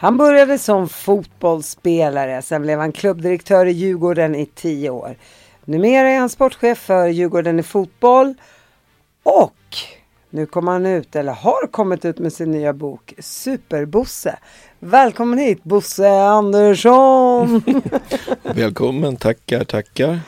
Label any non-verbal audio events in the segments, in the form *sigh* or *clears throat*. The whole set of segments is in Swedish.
Han började som fotbollsspelare, sen blev han klubbdirektör i Djurgården i tio år. Numera är han sportchef för Djurgården i fotboll och nu kommer han ut, eller har kommit ut med sin nya bok Superbosse. Välkommen hit Bosse Andersson! *laughs* *laughs* Välkommen, tackar, tackar.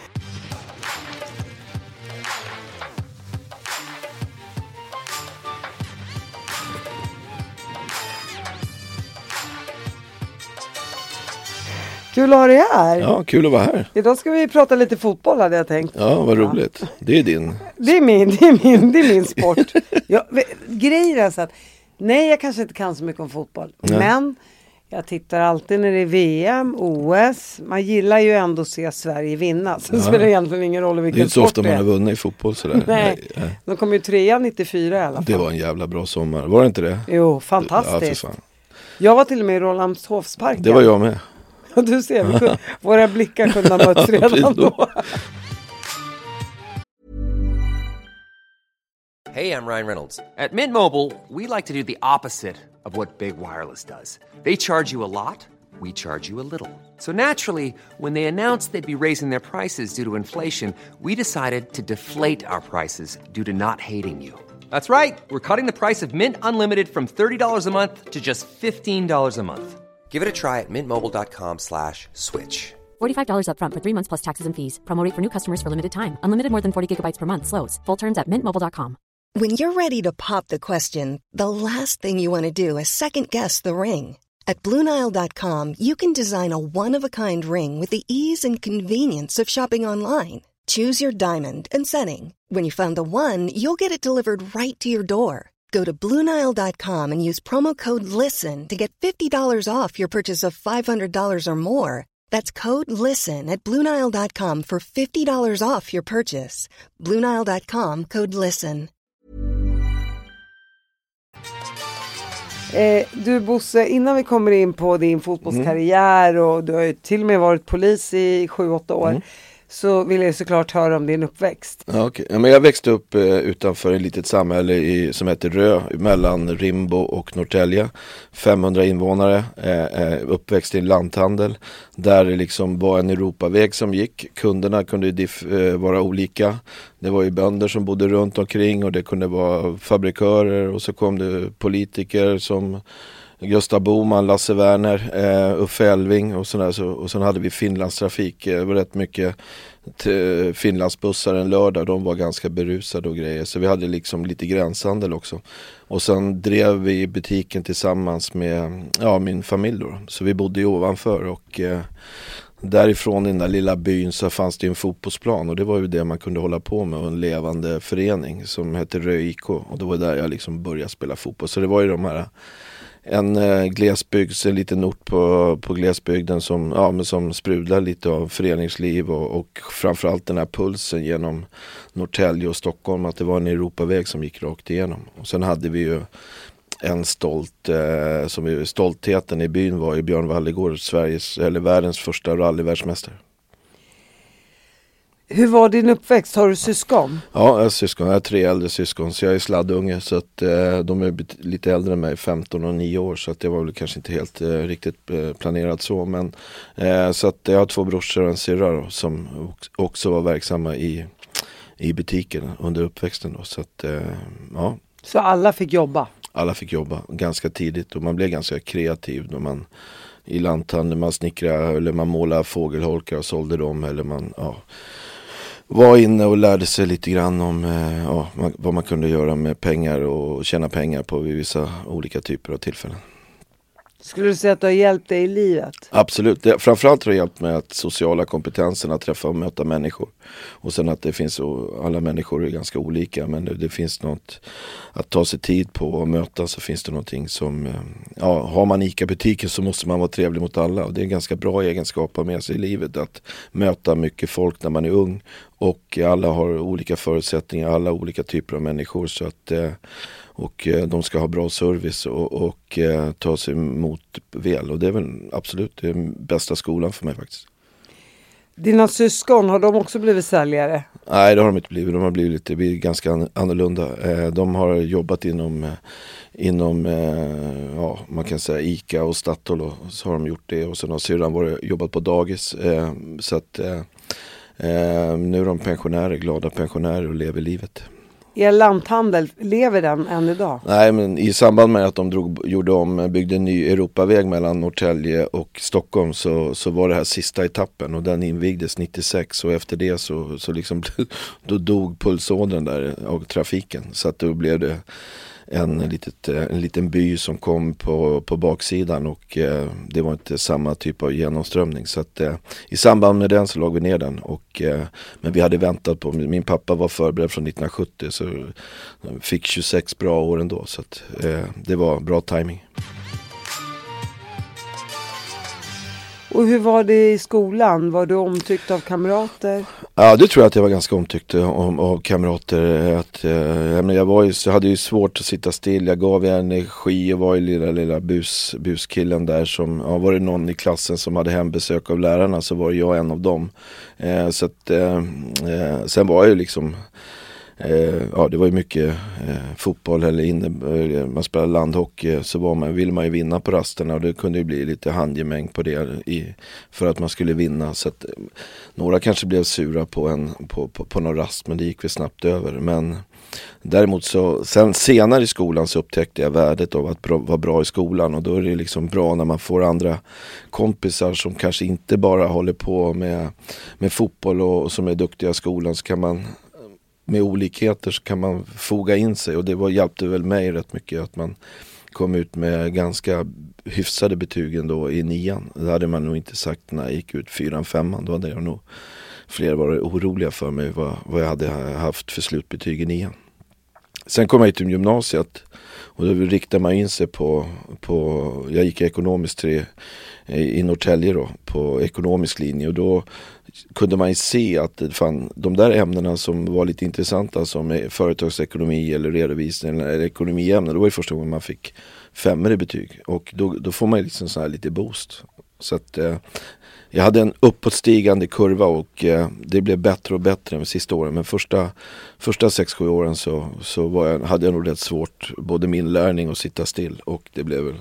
Kul att ha dig här! Ja, kul att vara här. Idag ska vi prata lite fotboll hade jag tänkt. Ja, vad roligt. Det är din. Det är min, det är min, det är min sport. *laughs* jag, grejen är så att, nej jag kanske inte kan så mycket om fotboll. Nej. Men jag tittar alltid när det är VM, OS. Man gillar ju ändå att se Sverige vinna. Sen Ja. spelar det egentligen ingen roll i Det är vilken inte så sport ofta det man har är. vunnit i fotboll sådär. *laughs* Nej. nej. De kom ju trea 94 i alla fall. Det var en jävla bra sommar. Var det inte det? Jo, Ja, fantastiskt. fan. jag var till och med i Rålambshovsparken. Det var jag med. *laughs* Du ser, vi kunde, *laughs* våra blickar kunde ha mötts redan då. *laughs* Hey, I'm Ryan Reynolds. At Mint Mobile, we like to do the opposite of what Big Wireless does. They charge you a lot, we charge you a little. So naturally, when they announced they'd be raising their prices due to inflation, we decided to deflate our prices due to not hating you. That's right. We're cutting the price of Mint Unlimited from $30 a month to just $15 a month. Give it a try at mintmobile.com slash switch. $45 upfront for three months plus taxes and fees. Promo rate for new customers for limited time. Unlimited more than 40 gigabytes per month. Slows. Full terms at mintmobile.com. When you're ready to pop the question, the last thing you want to do is second guess the ring. At Bluenile.com, you can design a one of a kind ring with the ease and convenience of shopping online. Choose your diamond and setting. When you find the one, you'll get it delivered right to your door. Go to Bluenile.com and use promo code LISTEN to get $50 off your purchase of $500 or more. That's code LISTEN at Bluenile.com for $50 off your purchase. Bluenile.com code LISTEN. Eh, du Bosse, innan vi kommer in på din fotbollskarriär och du har ju till och med varit polis i sju åtta år. Så vill jag såklart höra om din uppväxt. Ja, okay. ja, men jag växte upp eh, utanför ett litet samhälle i, som heter Rö, mellan Rimbo och Norrtälje. 500 invånare, eh, eh, uppväxt i en lanthandel. Där det liksom var en Europaväg som gick. Kunderna kunde diff, eh, vara olika. Det var ju bönder som bodde runt omkring och det kunde vara fabrikörer och så kom det politiker som Gösta Boman, Lasse Werner, eh, Uffe Elving och sådär. Så, och sen hade vi Finlandstrafik. Eh, det var rätt mycket Finlandsbussar en lördag. De var ganska berusade och grejer. Så vi hade liksom lite gränshandel också. Och sen drev vi butiken tillsammans med ja, min familj då. Så vi bodde ju ovanför och eh, Därifrån i den där lilla byn så fanns det en fotbollsplan och det var ju det man kunde hålla på med och en levande förening som hette Rö IK och det var där jag liksom började spela fotboll. Så det var ju de här en eh, glesbygds, en liten ort på, på glesbygden som, ja, men som sprudlar lite av föreningsliv och, och framförallt den här pulsen genom Norrtälje och Stockholm att det var en Europaväg som gick rakt igenom. Och sen hade vi ju en stolt, eh, som vi, stoltheten i byn var ju Björn Wallegård, Sveriges, eller världens första rallyvärldsmästare. Hur var din uppväxt? Har du syskon? Ja, jag har syskon. Jag har tre äldre syskon så jag är sladdunge så att eh, de är lite äldre än mig, 15 och 9 år så att det var väl kanske inte helt eh, riktigt eh, planerat så men eh, så att jag har två brorsor och en syrra då, som också var verksamma i, i butiken under uppväxten då så att eh, ja, Så alla fick jobba? alla fick jobba ganska tidigt och man blev ganska kreativ när man i lanthandeln, man snickrade eller man målade fågelholkar och sålde dem eller man ja, var inne och lärde sig lite grann om eh, ja, vad man kunde göra med pengar och tjäna pengar på vid vissa olika typer av tillfällen. Skulle du säga att det har hjälpt dig i livet? Absolut, det, framförallt har det hjälpt med att sociala kompetensen att träffa och möta människor. Och sen att det finns, så, alla människor är ganska olika men det, det finns något att ta sig tid på och möta så finns det någonting som, eh, ja har man ICA-butiken så måste man vara trevlig mot alla och det är en ganska bra egenskap att ha med sig i livet att möta mycket folk när man är ung och alla har olika förutsättningar, alla olika typer av människor så att eh, och eh, de ska ha bra service och, och eh, ta sig emot väl och det är väl absolut den bästa skolan för mig faktiskt. Dina syskon, har de också blivit säljare? Nej det har de inte blivit, de har blivit lite, blivit ganska an- annorlunda. Eh, de har jobbat inom, inom ja, man kan säga ICA och Statoil och så har de gjort det och sen har syrran varit, jobbat på dagis. Så att nu är de pensionärer, glada pensionärer och lever livet. Er lanthandel, lever den än idag? Nej men i samband med att de drog, gjorde om, byggde en ny Europaväg mellan Norrtälje och Stockholm så, så var det här sista etappen och den invigdes 96 och efter det så, så liksom *laughs* då dog pulsådern där av trafiken så att då blev det en, litet, eh, en liten by som kom på, på baksidan och eh, det var inte samma typ av genomströmning. Så att, eh, i samband med den så låg vi ner den. Och, eh, men vi hade väntat på, min pappa var förberedd från 1970 så fick 26 bra år ändå. Så att, eh, det var bra timing. Och hur var det i skolan? Var du omtyckt av kamrater? Ja det tror jag att jag var ganska omtyckt av, av kamrater. Att, eh, jag, menar, jag, var ju, jag hade ju svårt att sitta still. Jag gav ju energi och var ju lilla, lilla bus, buskillen där som, ja, var det någon i klassen som hade hembesök av lärarna så var jag en av dem. Eh, så att, eh, eh, sen var jag ju liksom Eh, ja det var ju mycket eh, fotboll eller inne, eh, man spelade landhockey så var man, ville man ju vinna på rasterna och det kunde ju bli lite handgemäng på det i, för att man skulle vinna. Så att, eh, några kanske blev sura på, en, på, på, på någon rast men det gick väl snabbt över. Men däremot så, sen senare i skolan så upptäckte jag värdet av att bra, vara bra i skolan och då är det liksom bra när man får andra kompisar som kanske inte bara håller på med, med fotboll och, och som är duktiga i skolan så kan man med olikheter så kan man foga in sig och det var, hjälpte väl mig rätt mycket att man kom ut med ganska hyfsade betyg ändå i nian. Det hade man nog inte sagt när jag gick ut fyran, femman. Då hade jag nog fler varit oroliga för mig vad, vad jag hade haft för slutbetyg i nian. Sen kom jag till gymnasiet och då riktade man in sig på, på jag gick ekonomiskt tre, eh, i Norrtälje då, på ekonomisk linje och då kunde man ju se att fan, de där ämnena som var lite intressanta som företagsekonomi eller redovisning eller ekonomiämnen, det var ju första gången man fick femmor i betyg och då, då får man ju liksom så här lite boost. Så att eh, jag hade en uppåtstigande kurva och eh, det blev bättre och bättre de sista åren. Men första, första 6-7 åren så, så jag, hade jag nog rätt svårt, både min lärning och sitta still. Och det blev väl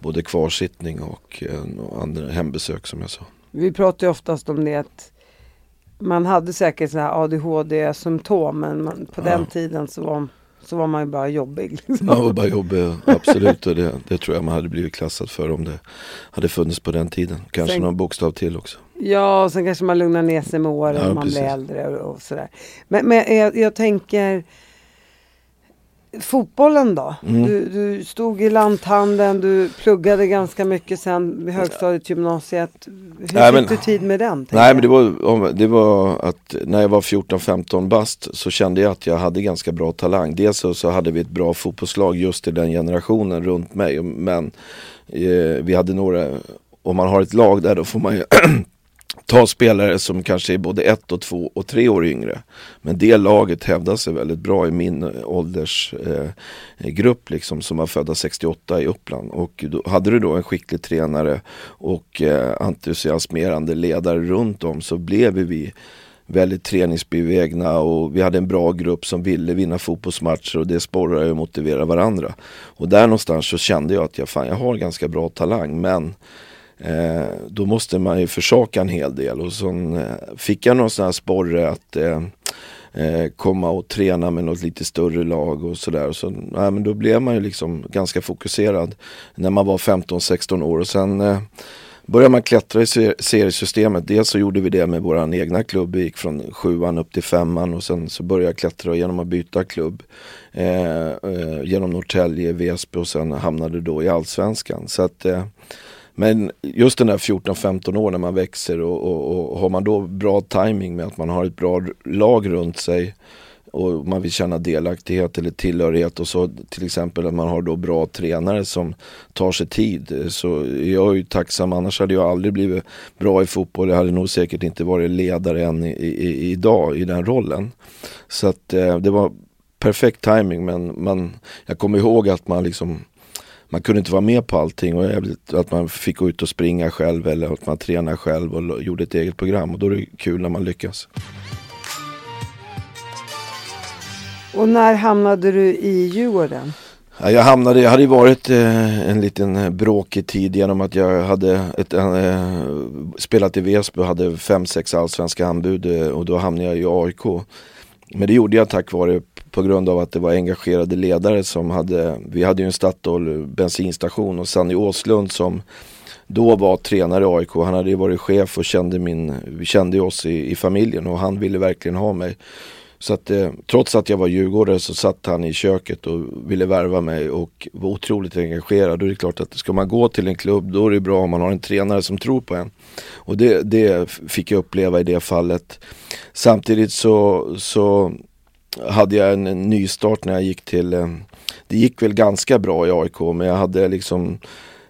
både kvarsittning och eh, andra hembesök som jag sa. Vi pratar ju oftast om det att man hade säkert sådana här ADHD-symptom men man, på Ja. den tiden så var, så var man ju bara jobbig. Liksom. *laughs* Jag var bara jobbig, absolut. Och det, det tror jag man hade blivit klassad för om det hade funnits på den tiden. Kanske Sen- någon bokstav till också. Ja, och sen kanske man lugnar ner sig med åren Ja, man precis. blir äldre och, och sådär. Men, men jag, jag tänker Fotbollen då? Mm. Du, du stod i lanthandeln, du pluggade ganska mycket sen vid högstadiet, gymnasiet. Hur Nej, fick men- du tid med den? Nej jag? men det var, det var att när jag var 14-15 bast så kände jag att jag hade ganska bra talang. Dels så, så hade vi ett bra fotbollslag just i den generationen runt mig. Men eh, vi hade några, om man har ett lag där då får man ju *clears throat* ta spelare som kanske är både ett och två och tre år yngre. Men det laget hävdar sig väldigt bra i min åldersgrupp eh, eh liksom som var födda 68 i Uppland. Och då hade du då en skicklig tränare och eh, entusiasmerande ledare runt om så blev vi väldigt träningsbevegna och vi hade en bra grupp som ville vinna fotbollsmatcher och det sporrar och motiverar varandra. Och där någonstans så kände jag att jag, fan, jag har ganska bra talang men Eh, då måste man ju försaka en hel del och så eh, fick jag någon sån här sporre att eh, eh komma och träna med något lite större lag och sådär. Så, nej, men då blev man ju liksom ganska fokuserad när man var 15-16 år och sen eh, började man klättra i seriesystemet. Dels så gjorde vi det med vår egna klubb, vi gick från sjuan upp till femman och sen så började jag klättra genom att byta klubb. Eh, eh, genom Norrtälje, Väsby och sen hamnade då i Allsvenskan. Så att eh, men just den där 14-15 år när man växer och, och, och har man då bra timing med att man har ett bra lag runt sig och man vill känna delaktighet eller tillhörighet och så till exempel att man har då bra tränare som tar sig tid. Så jag är ju tacksam, annars hade jag aldrig blivit bra i fotboll. Jag hade nog säkert inte varit ledare än i, i, idag i den rollen. Så att eh, det var perfekt timing men man, jag kommer ihåg att man liksom man kunde inte vara med på allting och att man fick gå ut och springa själv eller att man tränade själv och gjorde ett eget program och då är det kul när man lyckas. Och när hamnade du i Djurgården? Jag hamnade, jag hade varit eh, en liten bråkig tid genom att jag hade ett, eh, spelat i Väsby och hade fem, sex allsvenska anbud eh, och då hamnade jag i AIK. Men det gjorde jag tack vare på grund av att det var engagerade ledare som hade, vi hade ju en Statoil bensinstation och Sanny Åslund som då var tränare i AIK. Han hade ju varit chef och kände, min, kände oss i, i familjen och han ville verkligen ha mig. Så att eh, trots att jag var djurgårdare så satt han i köket och ville värva mig och var otroligt engagerad. Då är det klart att ska man gå till en klubb då är det bra om man har en tränare som tror på en. Och det, det fick jag uppleva i det fallet. Samtidigt så, så hade jag en, en ny start när jag gick till, eh, det gick väl ganska bra i AIK men jag hade liksom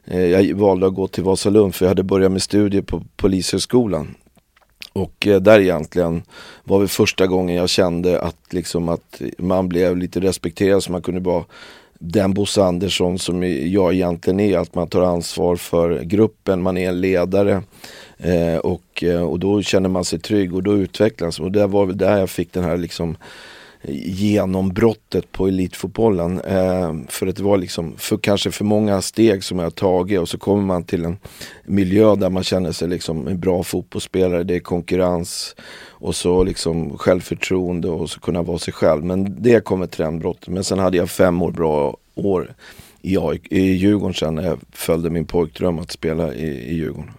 eh, jag valde att gå till Vasalund för jag hade börjat med studier på Polishögskolan. Och eh, där egentligen var det första gången jag kände att, liksom att man blev lite respekterad så man kunde vara den Bosse Andersson som jag egentligen är, att man tar ansvar för gruppen, man är en ledare. Eh, och, eh, och då känner man sig trygg och då utvecklas och det var väl där jag fick den här liksom genombrottet på elitfotbollen. Eh, för det var liksom för, kanske för många steg som jag har tagit och så kommer man till en miljö där man känner sig liksom en bra fotbollsspelare. Det är konkurrens och så liksom självförtroende och så kunna vara sig själv. Men det kom ett trendbrott. Men sen hade jag fem år bra år i, i Djurgården sen när jag följde min pojkdröm att spela i, i Djurgården.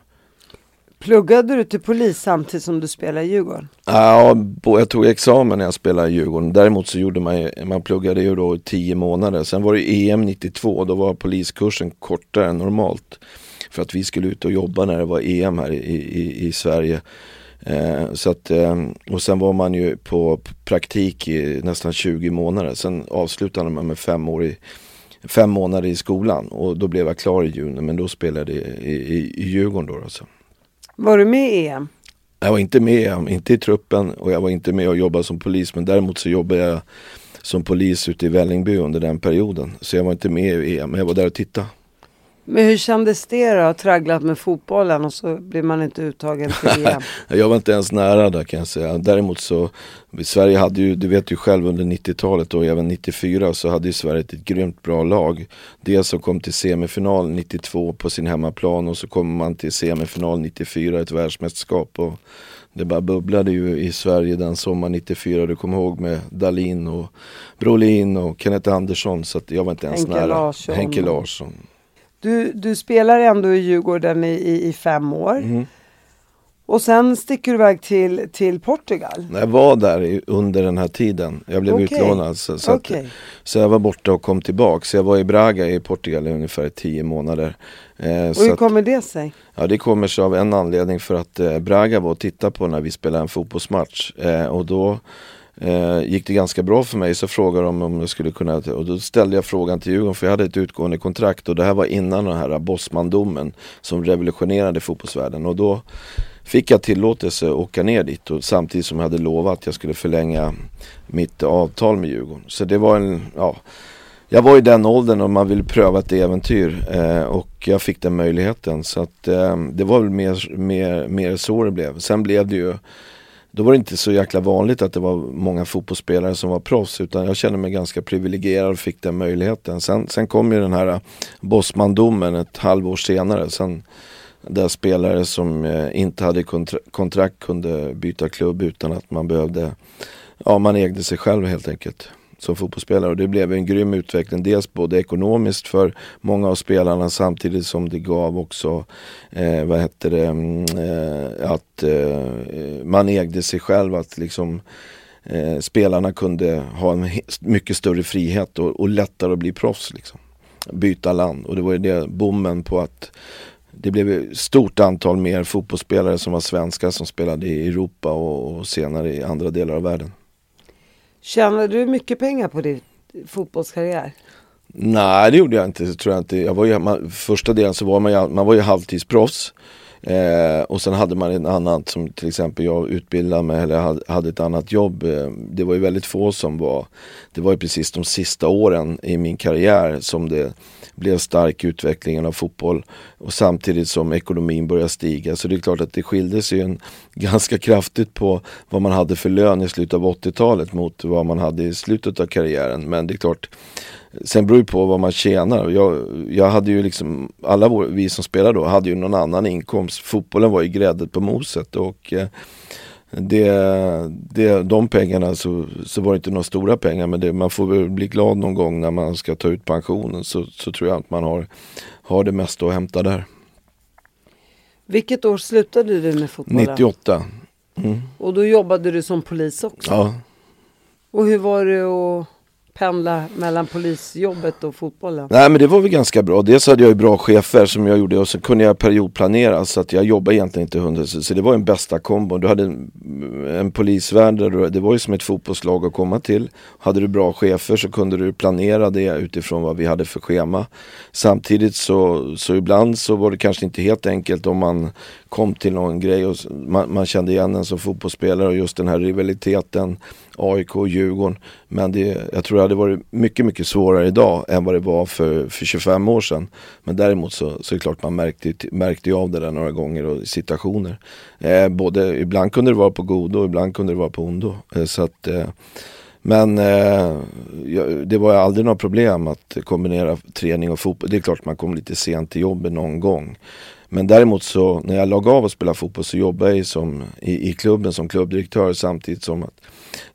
Pluggade du till polis samtidigt som du spelade i Djurgården? Ja, jag tog examen när jag spelade i Djurgården. Däremot så gjorde man, man pluggade ju då i tio månader. Sen var det EM 92, då var poliskursen kortare än normalt. För att vi skulle ut och jobba när det var EM här i, i, i Sverige. Eh, så att, eh, och sen var man ju på praktik i nästan 20 månader. Sen avslutade man med fem år i fem månader i skolan och då blev jag klar i juni men då spelade jag i, i, i Djurgården då alltså. Var du med i EM? Jag var inte med, i EM, inte i truppen och jag var inte med och jobbade som polis men däremot så jobbade jag som polis ute i Vällingby under den perioden. Så jag var inte med i EM, men jag var där och tittade. Men hur kändes det då? Att tragglat med fotbollen och så blir man inte uttagen till *laughs* EM? jag var inte ens nära där kan jag säga. Däremot så, Sverige hade ju, du vet ju själv under 90-talet och även 94 så hade ju Sverige ett grymt bra lag. Dels så kom till semifinal 92 på sin hemmaplan och så kommer man till semifinal 94, ett världsmästerskap. Och det bara bubblade ju i Sverige den sommaren 94. Du kommer ihåg med Dalin och Brolin och Kenneth Andersson. Så att jag var inte ens Henke nära. Larsson. Henke Larsson. Du, du spelar ändå i Djurgården i, i, i fem år. Mm. Och sen sticker du iväg till, till Portugal. Jag var där i, under den här tiden. Jag blev Okej. utlånad. Så, så, att, Okej. så jag var borta och kom tillbaka. Så jag var i Braga i Portugal i ungefär tio månader. Eh, Och hur att, kommer det sig? ja, det kommer sig av en anledning för att eh, Braga var och tittade på när vi spelade en fotbollsmatch. Eh, och då eh, gick det ganska bra för mig så frågade de om jag skulle kunna och då ställde jag frågan till Djurgården för jag hade ett utgående kontrakt och det här var innan den här Bosman-domen som revolutionerade fotbollsvärlden och då fick jag tillåtelse att åka ner dit och samtidigt som jag hade lovat att jag skulle förlänga mitt avtal med Djurgården. Så det var en, ja jag var i den åldern och man ville pröva ett äventyr eh, och jag fick den möjligheten. Så att eh, det var väl mer, mer, mer så det blev. Sen blev det ju då var det inte så jäkla vanligt att det var många fotbollsspelare som var proffs utan jag kände mig ganska privilegierad och fick den möjligheten. Sen, sen kom ju den här äh, Bosman-domen ett halvår senare. Sen, där spelare som äh, inte hade kontra kontrakt kunde byta klubb utan att man behövde, ja man ägde sig själv helt enkelt som fotbollsspelare och det blev en grym utveckling. Dels både ekonomiskt för många av spelarna samtidigt som det gav också eh, vad heter det, eh, att eh, man ägde sig själv. Att liksom eh, spelarna kunde ha en mycket större frihet och, och lättare att bli proffs. Liksom. Byta land och det var ju det bommen på att det blev ett stort antal mer fotbollsspelare som var svenska som spelade i Europa och, och senare i andra delar av världen. Tjänade du mycket pengar på din fotbollskarriär? Nej det gjorde jag inte, tror jag inte. Jag var ju, man, första delen så var man ju, man var ju halvtidsproffs. Eh, Eh, och sen hade man en annan som till exempel jag utbildade mig eller hade ett annat jobb. Eh, det var ju väldigt få som var, det var ju precis de sista åren i min karriär som det blev stark utvecklingen av fotboll och samtidigt som ekonomin började stiga. Så det är klart att det skilde sig en, *laughs* ganska kraftigt på vad man hade för lön i slutet av 80-talet mot vad man hade i slutet av karriären. Men det är klart, sen beror det på vad man tjänar. Jag, jag hade ju liksom, alla vår, vi som spelade då hade ju någon annan inkomst. Fotbollen var ju gräddet på moset och eh, det, det, de pengarna så, så var det inte några stora pengar men det, man får väl bli glad någon gång när man ska ta ut pensionen så, så tror jag att man har, har det mesta att hämta där. Vilket år slutade du med fotbollen? 98. Mm. Och då jobbade du som polis också? Ja. Och hur var det att pendla mellan polisjobbet och fotbollen? Nej men det var väl ganska bra. Dels hade jag ju bra chefer som jag gjorde och så kunde jag periodplanera så att jag jobbade egentligen inte hundra så det var en bästa kombo. Du hade en, en polisvärld, där det var ju som ett fotbollslag att komma till. Hade du bra chefer så kunde du planera det utifrån vad vi hade för schema. Samtidigt så, så ibland så var det kanske inte helt enkelt om man kom till någon grej och man, man kände igen en som fotbollsspelare och just den här rivaliteten AIK och Djurgården. Men det, jag tror det hade varit mycket, mycket svårare idag än vad det var för, för 25 år sedan. Men däremot så, så är det klart man märkte, märkte av det där några gånger och situationer. Eh, både, ibland kunde det vara på godo och ibland kunde det vara på ondo. Eh, så att, eh, men eh, det var aldrig några problem att kombinera träning och fotboll. Det är klart man kom lite sent till jobbet någon gång. Men däremot så när jag lag av att spela fotboll så jobbade jag som, i, i klubben som klubbdirektör samtidigt som att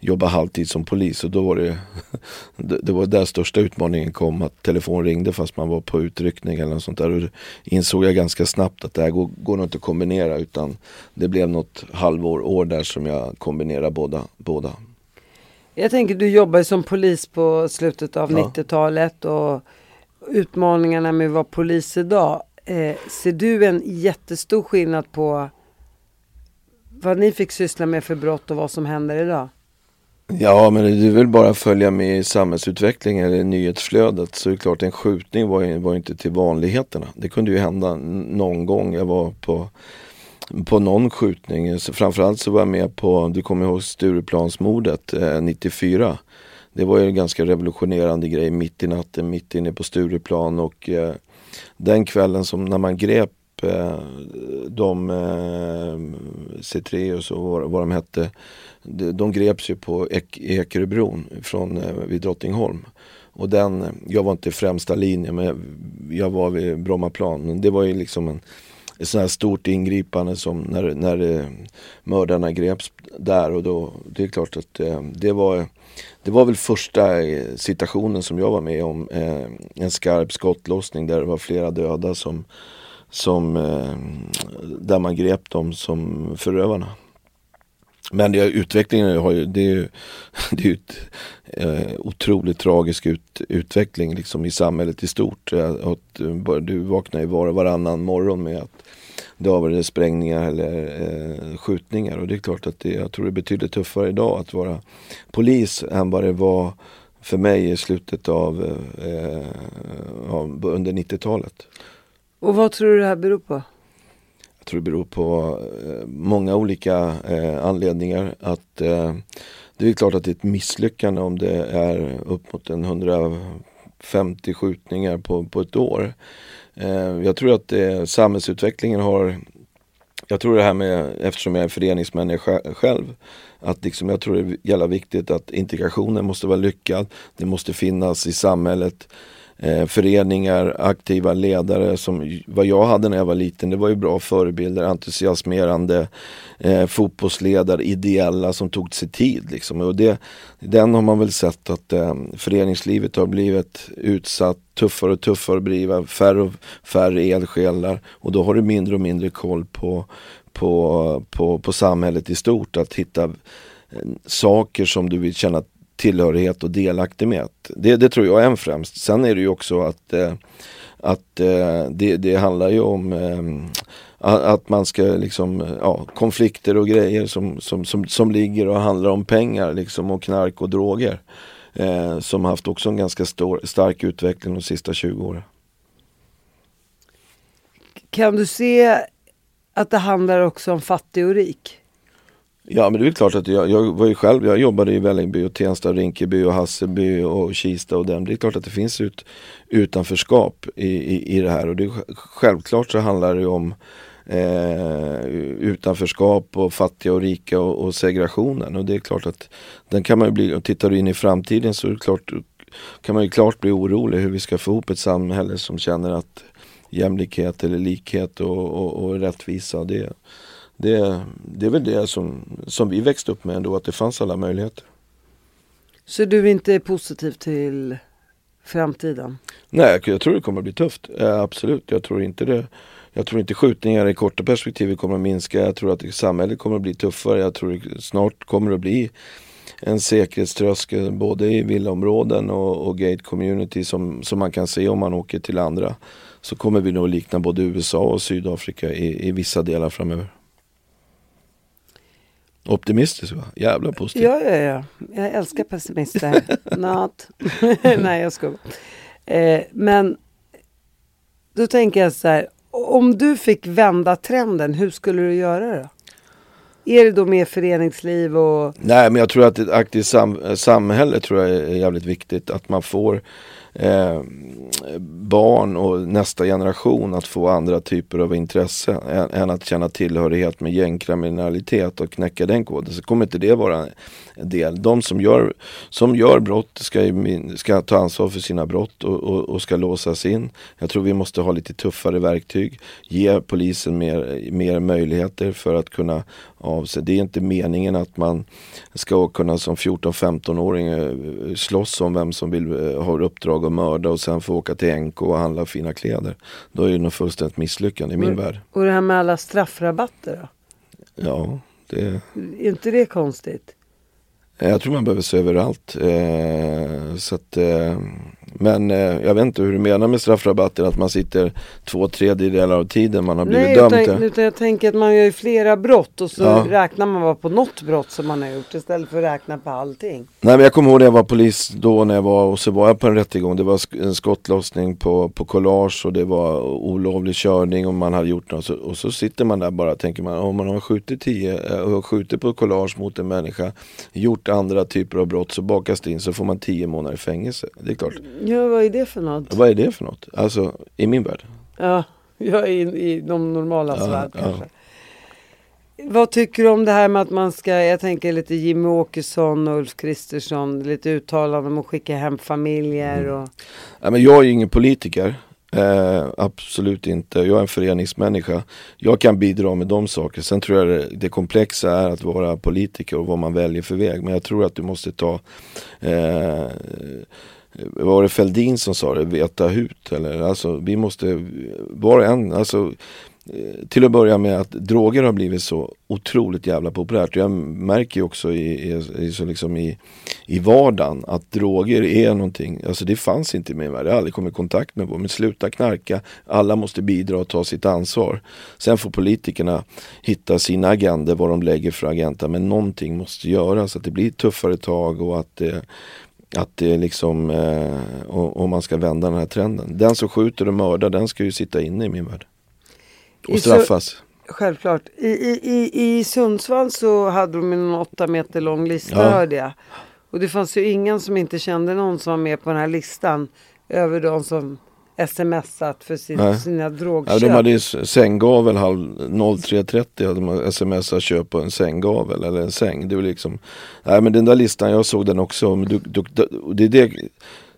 jobba halvtid som polis. Och då var *laughs* det, det var där största utmaningen kom att telefon ringde fast man var på utryckning eller något sånt där. Och insåg jag ganska snabbt att det här går, går nog inte att kombinera utan det blev något halvår, år där som jag kombinerade båda. båda. Jag tänker du jobbar som polis på slutet av ja. 90-talet och utmaningarna med att vara polis idag. Eh, ser du en jättestor skillnad på vad ni fick syssla med för brott och vad som händer idag? Ja, men det är väl bara att följa med i samhällsutvecklingen eller nyhetsflödet. Så är det klart, en skjutning var ju, var inte till vanligheterna. Det kunde ju hända någon gång. Jag var på, på någon skjutning. Så framförallt så var jag med på, du kommer ihåg Stureplansmordet eh, 94. Det var ju en ganska revolutionerande grej mitt i natten, mitt inne på Stureplan och eh, den kvällen som när man grep eh, de eh, Cetreus och vad, vad de hette. De, de greps ju på Ek Ekeröbron från eh, vid Drottningholm. Och den, jag var inte i främsta linjen men jag, jag var vid Brommaplan. Men det var ju liksom en, ett sånt här stort ingripande som när, när eh, mördarna greps där och då, det är klart att eh, det var det var väl första eh, situationen som jag var med om. Eh, en skarp skottlossning där det var flera döda som, som eh, där man grep dem som förövarna. Men det, utvecklingen har ju, det är ju *laughs* det är ju ett, eh, otroligt tragisk ut, utveckling liksom i samhället i stort. Att, du vaknar ju var och varannan morgon med att det har varit sprängningar eller eh, skjutningar. Och det är klart att det, jag tror det är betydligt tuffare idag att vara polis än vad det var för mig i slutet av, eh, av under 90-talet. Och vad tror du det här beror på? Jag tror det beror på eh, många olika eh, anledningar. Att eh, Det är klart att det är ett misslyckande om det är upp mot en 150 skjutningar på, på ett år. Eh, jag tror att eh, samhällsutvecklingen har jag tror det här med, eftersom jag är föreningsmänniska själv, att liksom jag tror det är jävla viktigt att integrationen måste vara lyckad. Det måste finnas i samhället eh, föreningar, aktiva ledare som vad jag hade när jag var liten. Det var ju bra förebilder, entusiasmerande eh, fotbollsledare, ideella som tog sig tid. Liksom. Och det, den har man väl sett att eh, föreningslivet har blivit utsatt, tuffare och tuffare att driva, färre och färre eldsjälar och då har du mindre och mindre koll på, på, på, på samhället i stort. Att hitta eh, saker som du vill känna tillhörighet och delaktighet. Det, det tror jag är en främst. Sen är det ju också att, eh, att eh, det, det handlar ju om eh, att man ska liksom, ja, konflikter och grejer som, som, som, som ligger och handlar om pengar liksom och knark och droger. Eh, som haft också en ganska stor, stark utveckling de sista 20 åren. Kan du se att det handlar också om fattig och rik? Ja men det är klart att jag, jag var ju själv, jag jobbade i Vällingby och Tensta, Rinkeby och Hasselby och Kista och den. Det är klart att det finns ut, utanförskap i, i, i det här och det är, självklart så handlar det om eh, utanförskap och fattiga och rika och, och, segregationen och det är klart att den kan man bli, och tittar du in i framtiden så är klart, kan man ju klart bli orolig hur vi ska få ihop ett samhälle som känner att jämlikhet eller likhet och, och, och rättvisa det det, det är väl det som, som vi växte upp med ändå, att det fanns alla möjligheter. Så du är inte positiv till framtiden? Nej, jag tror det kommer att bli tufft. Ja, absolut, jag tror inte det. Jag tror inte skjutningar i korta perspektivet kommer att minska. Jag tror att samhället kommer att bli tuffare. Jag tror det snart kommer att bli en säkerhetströskel både i villaområden och, och gate community som, som man kan se om man åker till andra. Så kommer vi nog likna både USA och Sydafrika i, i vissa delar framöver. Optimistisk va? Jävla positiv. Ja, ja, ja. Jag älskar pessimister. *laughs* Not. *laughs* Nej, jag skojar. Eh, men då tänker jag så här. Om du fick vända trenden, hur skulle du göra då? Är det då mer föreningsliv och... Nej, men jag tror att ett aktivt sam samhälle tror jag är jävligt viktigt. Att man får eh, barn och nästa generation att få andra typer av intresse än, än, att känna tillhörighet med gängkriminalitet och knäcka den koden. Så kommer inte det vara en del. De som gör, som gör brott ska, ska ta ansvar för sina brott och, och, och, ska låsas in. Jag tror vi måste ha lite tuffare verktyg. Ge polisen mer, mer möjligheter för att kunna avse. Det är inte meningen att man ska kunna som 14-15-åring eh, slåss om vem som vill eh, ha uppdrag att mörda och sen få åka till NK och handla fina kläder. Då är det nog fullständigt misslyckande i min och, värld. Och det här med alla straffrabatter då? Ja, det... Är inte det konstigt? Jag tror man behöver se över allt. Eh, så att, eh, men eh, jag vet inte hur du menar med straffrabatter, att man sitter två tredjedelar av tiden man har blivit Nej, dömd. Utan, utan jag tänker att man gör ju flera brott och så Ja. räknar man bara på något brott som man har gjort istället för att räkna på allting. Nej men jag kommer ihåg när jag var polis då när jag var och så var jag på en rättegång. Det var en skottlossning på, på collage och det var olovlig körning och man hade gjort något. Så, och så sitter man där bara och tänker man om man har skjutit tio, eh, har skjutit på collage mot en människa, gjort andra typer av brott så bakas det in så får man tio månader i fängelse. Det är klart. Ja, vad är det för något? Vad är det för något? Alltså i min värld. Ja, jag är i, i de normala Ja, värld ja. kanske. Vad tycker du om det här med att man ska, jag tänker lite Jimmy Åkesson och Ulf Kristersson, lite uttalanden om att skicka hem familjer Mm. och... Ja, men jag är ingen politiker. Eh, absolut inte. Jag är en föreningsmänniska. Jag kan bidra med de saker. Sen tror jag det, det komplexa är att vara politiker och vad man väljer för väg. Men jag tror att du måste ta eh, var det Feldin som sa det? Veta hut eller? Alltså vi måste, var och en, alltså eh, till att börja med att droger har blivit så otroligt jävla populärt. Jag märker ju också i, i, i, så liksom i, i vardagen att droger är någonting, alltså det fanns inte i min värld. Jag har aldrig kommit i kontakt med det. Men sluta knarka, alla måste bidra och ta sitt ansvar. Sen får politikerna hitta sina agender, vad de lägger för agenda. Men någonting måste göras, att det blir tuffare tag och att det att det liksom, eh, och man ska vända den här trenden. Den som skjuter och mördar, den ska ju sitta inne i min värld. Och I så- straffas. Självklart. I, i, i, I Sundsvall så hade de en åtta meter lång lista Ja. hörde jag. Och det fanns ju ingen som inte kände någon som var med på den här listan. Över de som smsat för sin, Nej. sina drogköp. Ja, de hade ju sänggavel halv 03.30 hade man smsat köp på en sänggavel eller en säng. Det var liksom, nej men den där listan, jag såg den också. Du, du, det, det,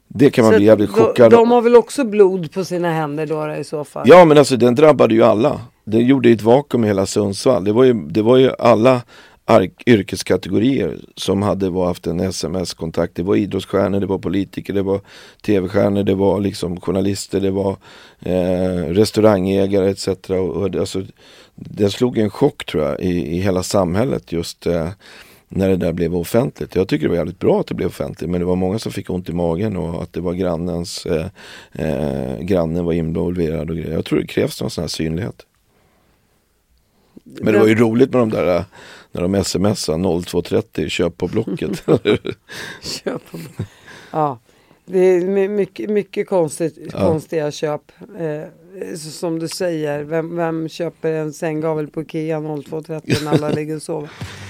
det kan man Så bli jävligt de, chockad de har väl också blod på sina händer då, då i så fall? Ja men alltså den drabbade ju alla. Den gjorde ju ett vakuum i hela Sundsvall. Det var ju, det var ju alla yrkeskategorier som hade var, haft en sms-kontakt. Det var idrottsstjärnor, det var politiker, det var tv-stjärnor, det var liksom journalister, det var eh, restaurangägare etc. Och, och, det- alltså, det slog en chock tror jag i, i hela samhället just eh, när det där blev offentligt. Jag tycker det var jävligt bra att det blev offentligt men det var många som fick ont i magen och att det var grannens, eh, eh, grannen var involverad och grejer. Jag tror det krävs någon sån här synlighet. Men det var ju roligt med de där eh, när de smsade 0230 köp på Blocket. *laughs* Köp. Ja. Det är my- mycket, mycket konstigt, konstiga köp. Eh, som du säger, vem, vem köper en sänggavel på Ikea 02.30 när alla ligger och sover? *laughs*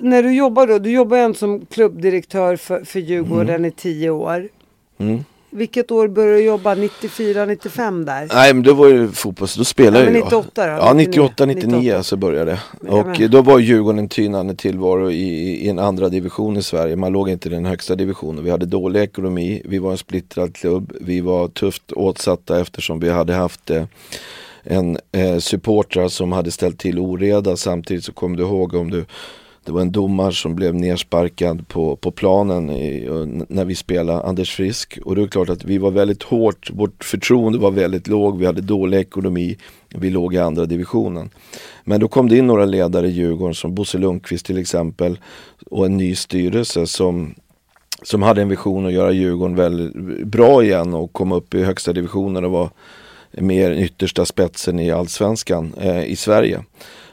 när du jobbar då, du jobbar ju som klubbdirektör för, för Djurgården i tio år. Mm. Vilket år började du jobba? 94, 95 där? Nej men då var ju fotboll, så då spelade Ja, men jag 98 då? Ja 98, 99, 99 så började jag. Och då var Djurgården en tynande tillvaro i, i en andra division i Sverige. Man låg inte i den högsta divisionen. Vi hade dålig ekonomi, vi var en splittrad klubb, vi var tufft åtsatta eftersom vi hade haft eh, en eh, supportrar som hade ställt till oreda. Samtidigt så kom du ihåg om du det var en domare som blev nersparkad på, på planen i, när vi spelade Anders Frisk. Och det är klart att vi var väldigt hårt, vårt förtroende var väldigt låg, vi hade dålig ekonomi, vi låg i andra divisionen. Men då kom det in några ledare i Djurgården som Bosse Lundqvist till exempel och en ny styrelse som som hade en vision att göra Djurgården väldigt bra igen och komma upp i högsta divisionen och vara mer yttersta spetsen i allsvenskan eh, i Sverige.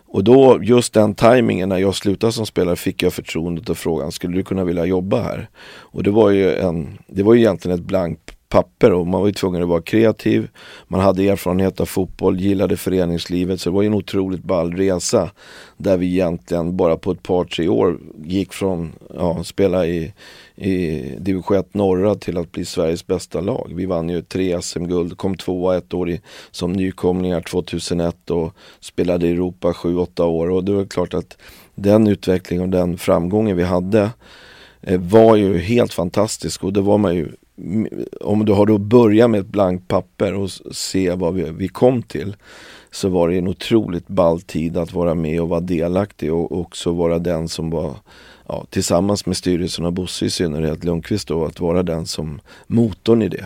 Och då, just den tajmingen när jag slutade som spelare fick jag förtroendet och frågan, skulle du kunna vilja jobba här? Och det var ju, en, det var ju egentligen ett blankt papper och man var ju tvungen att vara kreativ. Man hade erfarenhet av fotboll, gillade föreningslivet så det var ju en otroligt ball resa. Där vi egentligen bara på ett par tre år gick från ja, spela i, i division 1 norra till att bli Sveriges bästa lag. Vi vann ju tre SM-guld, kom tvåa ett år i, som nykomlingar 2001 och spelade i Europa 7-8 år och det var klart att den utvecklingen och den framgången vi hade eh, var ju helt fantastisk och det var man ju om du har då börjat med ett blankt papper och se vad vi, vi kom till så var det en otroligt ball tid att vara med och vara delaktig och också vara den som var ja, tillsammans med styrelsen och Bosse i synnerhet Lundqvist då att vara den som motorn i det.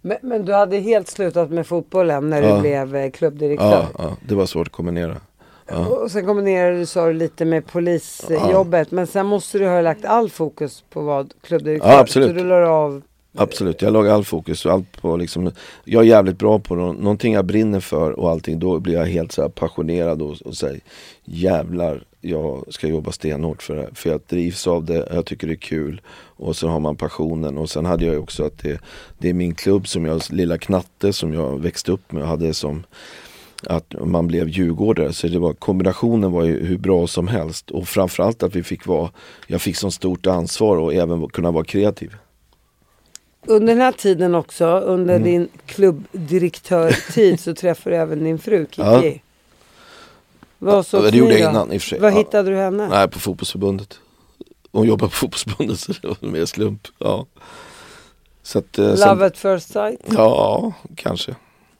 Men, men du hade helt slutat med fotbollen när Ja. du blev eh, klubbdirektör? Ja, ja, det var svårt att kombinera. Ja. Och sen kombinerade du sa du lite med polisjobbet. Men sen måste du ha lagt all fokus på vad klubbdirektör. Ja, absolut. Så du la av. Absolut, jag lagar all fokus och allt på liksom Jag är jävligt bra på nå- någonting jag brinner för och allting Då blir jag helt så passionerad och, och säger Jävlar, jag ska jobba stenhårt för det. För jag drivs av det, jag tycker det är kul Och så har man passionen och sen hade jag också att det, det är min klubb som jag, lilla knatte som jag växte upp med och hade som att man blev djurgårdare. Så det var, kombinationen var ju hur bra som helst. Och framförallt att vi fick vara, jag fick så stort ansvar och även kunna vara kreativ. Under den här tiden också, under Mm. din klubbdirektörtid så träffade du även din fru Kiki. Ja. Vad sågs det gjorde jag innan i och för sig. Var Ja. hittade du henne? Nej, på fotbollsförbundet. Hon jobbar på *laughs* fotbollsförbundet så det var mer slump. Ja. Så att, eh, sen- Love at first sight. Ja, kanske.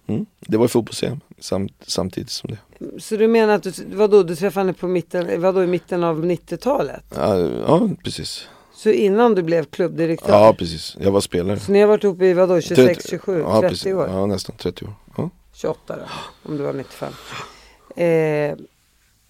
Mm. Det var ju fotbolls-EM samt, samtidigt som det. Så du menar att du, vadå, du träffade henne på mitten, vadå, i mitten av 90-talet? Ja, ja precis. Så innan du blev klubbdirektör? Ja, precis. Jag var spelare. Så ni har varit ihop i vadå, 26, 30 27, ja, 30 precis. år? Ja, nästan 30 år. Ja. 28 då, om du var 95. Eh,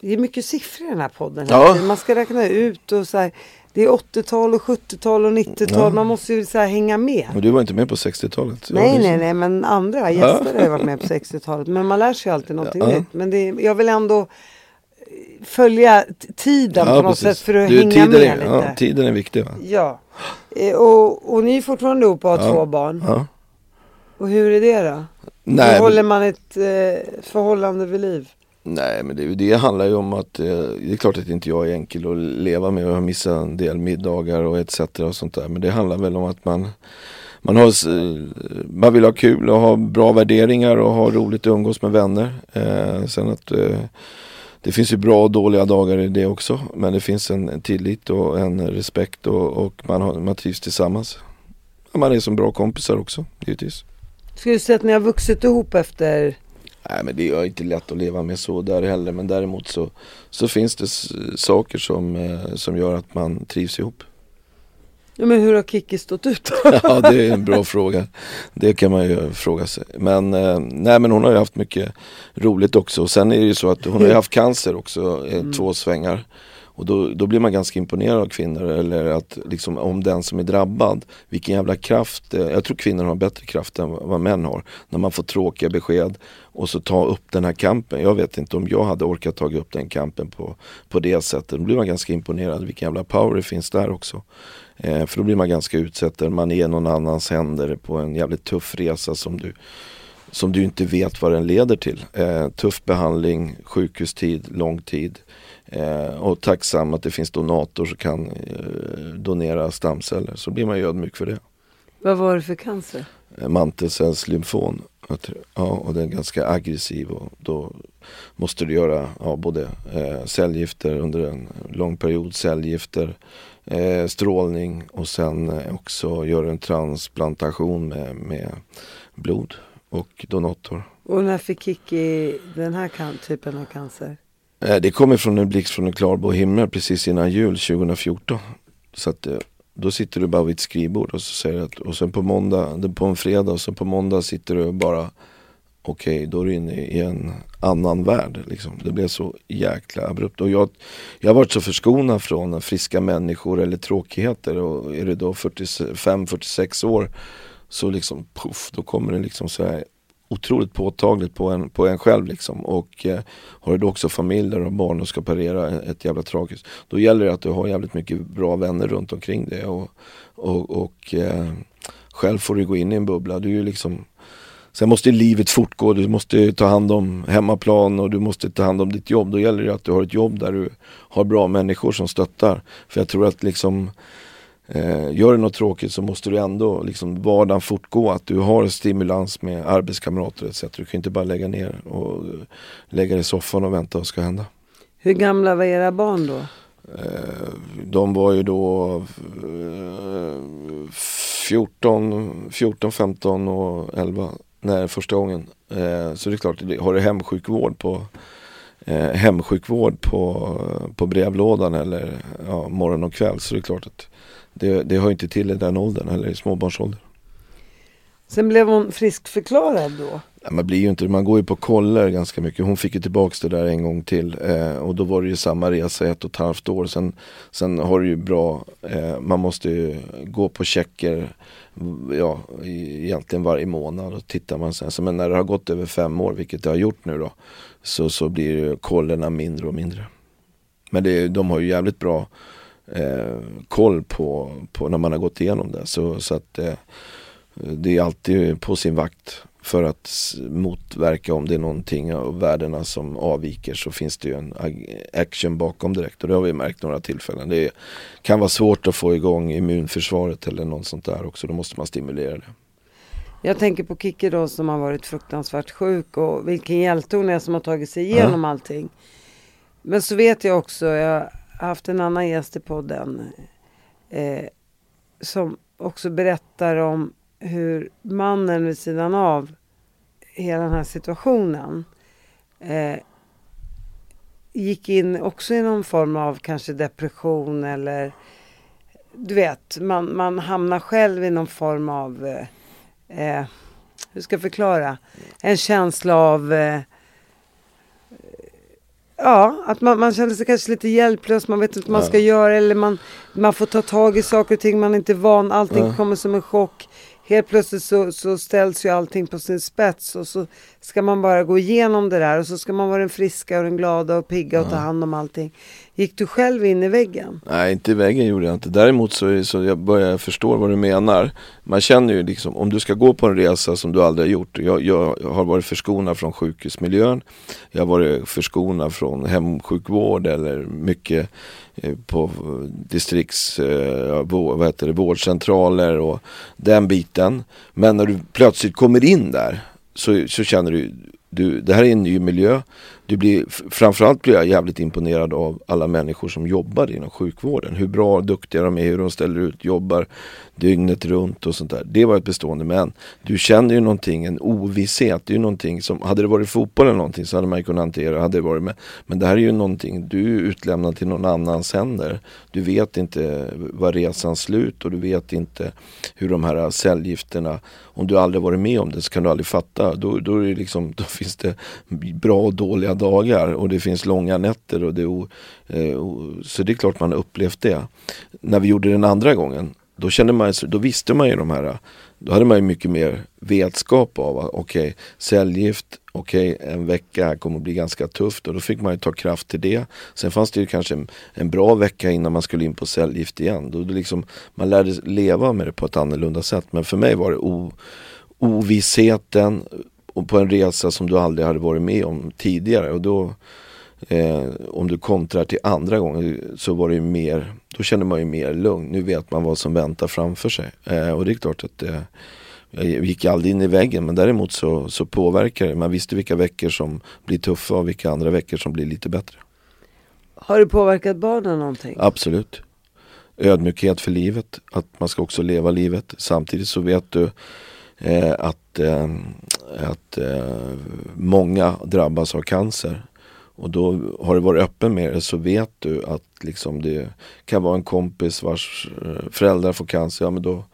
det är mycket siffror i den här podden. Ja. Ja. Man ska räkna ut och så här. Det är 80-tal och 70-tal och 90-tal. Ja. Man måste ju så här hänga med. Och du var inte med på 60-talet? Nej, Ja, nej, nej, men andra gäster har ju varit med på 60-talet. Men man lär sig alltid någonting Ja. nytt. Men det, jag vill ändå följa tiden på något precis. sätt för att Du, hänga tiden med är, lite. Ja, tiden är viktig va? Ja, eh, och, och ni är fortfarande ihop och har Ja. två barn. Ja. Och hur är det då? Nej, hur men- håller man ett eh, förhållande vid liv? Nej men det, det handlar ju om att eh, det är klart att inte jag är enkel att leva med och jag har missat en del middagar och etc. och sånt där. Men det handlar väl om att man man, har, eh, man vill ha kul och ha bra värderingar och ha roligt och umgås med vänner. Eh, sen att eh, det finns ju bra och dåliga dagar i det också. Men det finns en, en tillit och en respekt och, och man, har, man trivs tillsammans. Man är som bra kompisar också givetvis. Skulle du säga att ni har vuxit ihop efter Nej men det är inte lätt att leva med så där heller men däremot så, så finns det saker som, eh, som gör att man trivs ihop. Ja men hur har Kikki stått ut *laughs* ja det är en bra fråga. Det kan man ju fråga sig. Men eh, nej men hon har ju haft mycket roligt också och sen är det ju så att hon har ju *laughs* haft cancer också, eh, två svängar. Och då, då blir man ganska imponerad av kvinnor eller att liksom om den som är drabbad, vilken jävla kraft, eh, jag tror kvinnor har bättre kraft än vad män har. När man får tråkiga besked och så ta upp den här kampen. Jag vet inte om jag hade orkat ta upp den kampen på, på det sättet. Då blir man ganska imponerad vilken jävla power det finns där också. Eh, för då blir man ganska utsatt, man är i någon annans händer på en jävligt tuff resa som du som du inte vet vad den leder till. Eh, tuff behandling, sjukhustid, lång tid. Eh, och tacksam att det finns donator som kan eh, donera stamceller. Så blir man ju ödmjuk för det. Vad var det för cancer? Eh, mantelcellslymfom. Jag tror- Ja, och den är ganska aggressiv och då måste du göra ja, både eh, cellgifter under en lång period, cellgifter, eh, strålning och sen eh, också göra en transplantation med, med blod och donator. Och när fick Kikki den här typen av cancer? Eh, det kommer från en blixt från en klarblå himmel precis innan jul 2014. Så att eh, då sitter du bara vid ett skrivbord och så säger du att, och sen på måndag, på en fredag och sen på måndag sitter du bara Okej, då är du inne i en annan värld liksom. Det blev så jäkla abrupt. Och jag, jag har varit så förskonad från friska människor eller tråkigheter och är det då 45-46 år så liksom puff, då kommer det liksom så här otroligt påtagligt på en, på en själv liksom. Och eh, har du då också familjer och barn och ska parera ett jävla tragiskt. Då gäller det att du har jävligt mycket bra vänner runt omkring dig. Och, och, och eh, själv får du gå in i en bubbla. Du är ju liksom Sen måste livet fortgå, du måste ta hand om hemmaplan och du måste ta hand om ditt jobb. Då gäller det att du har ett jobb där du har bra människor som stöttar. För jag tror att liksom Eh, gör du något tråkigt så måste du ändå liksom vardagen fortgå, att du har stimulans med arbetskamrater etc. Du kan inte bara lägga ner och eh, lägga dig i soffan och vänta vad ska hända. Hur gamla var era barn då? Eh, de var ju då eh, 14, 14, 15 och 11 när första gången. Eh, så det är klart, har du hemsjukvård på eh, hemsjukvård på, på brevlådan eller ja, morgon och kväll så det är klart att det, det hör inte till i den åldern eller i småbarnsåldern. Sen blev hon friskförklarad då? Ja, man blir ju inte, man går ju på koller ganska mycket. Hon fick ju tillbaks det där en gång till eh, och då var det ju samma resa ett och ett halvt år. Sen, sen har det ju bra, eh, man måste ju gå på checker ja, egentligen varje månad och tittar man sen. Så, men när det har gått över fem år, vilket det har gjort nu då, så, så blir ju kollerna mindre och mindre. Men det, de har ju jävligt bra eh, koll på, på när man har gått igenom det. Så, så att eh, det är alltid på sin vakt för att motverka om det är någonting av värdena som avviker så finns det ju en action bakom direkt och det har vi märkt några tillfällen. Det kan vara svårt att få igång immunförsvaret eller något sånt där också, då måste man stimulera det. Jag tänker på Kikki då som har varit fruktansvärt sjuk och vilken hjälte hon är som har tagit sig igenom allting. Men så vet jag också, jag haft en annan gäst i podden eh, som också berättar om hur mannen vid sidan av hela den här situationen eh, gick in också i någon form av kanske depression eller du vet, man, man hamnar själv i någon form av eh, eh hur ska jag förklara? En känsla av eh, Ja, att man, man känner sig kanske lite hjälplös, man vet inte vad man ska göra eller man, man får ta tag i saker och ting man är inte van, allting kommer som en chock. Helt plötsligt så, så ställs ju allting på sin spets och så ska man bara gå igenom det där och så ska man vara den friska och den glada och pigga och ta hand om allting. Gick du själv in i väggen? Nej, inte i väggen gjorde jag inte. Däremot så, är- så jag börjar förstå vad du menar. Man känner ju liksom, om du ska gå på en resa som du aldrig har gjort. Jag, jag har varit förskonad från sjukhusmiljön. Jag har varit förskonad från hemsjukvård eller mycket Eh, på eh, distrikts, eh, vad heter det, vårdcentraler och den biten. Men när du plötsligt kommer in där så, så känner du, du, det här är en ny miljö. Du blir, framförallt blir jag jävligt imponerad av alla människor som jobbar inom sjukvården. Hur bra och duktiga de är, hur de ställer ut, jobbar dygnet runt och sånt där. Det var ett bestående men du känner ju någonting, en ovisshet. Det är ju någonting som, hade det varit fotboll eller någonting så hade man ju kunnat hantera, hade det varit med. Men det här är ju någonting, du är utlämnad till någon annans händer. Du vet inte var resan slut och du vet inte hur de här cellgifterna, om du aldrig varit med om det så kan du aldrig fatta. Då, då, är det liksom, då finns det bra och dåliga dagar och det finns långa nätter. Och det och, eh, och, så det är klart man har upplevt det. När vi gjorde den andra gången, då, kände man, då visste man ju de här, då hade man ju mycket mer vetskap av att okej, cellgift, okej, en vecka här kommer att bli ganska tufft och då fick man ju ta kraft till det. Sen fanns det ju kanske en, en bra vecka innan man skulle in på cellgift igen. Då det liksom, man lärde leva med det på ett annorlunda sätt. Men för mig var det o, ovissheten och på en resa som du aldrig hade varit med om tidigare. Och då, eh, om du kontrar till andra gången så var det mer, då kände man ju mer lugn. Nu vet man vad som väntar framför sig. Eh, och det är klart att eh, jag gick aldrig in i väggen men däremot så, så påverkar det. Man visste vilka veckor som blir tuffa och vilka andra veckor som blir lite bättre. Har det påverkat barnen någonting? Absolut. Ödmjukhet för livet, att man ska också leva livet. Samtidigt så vet du eh, att, eh, att eh, många drabbas av cancer. Och då har du varit öppen med det så vet du att liksom det kan vara en kompis vars eh, föräldrar får cancer. Ja men då,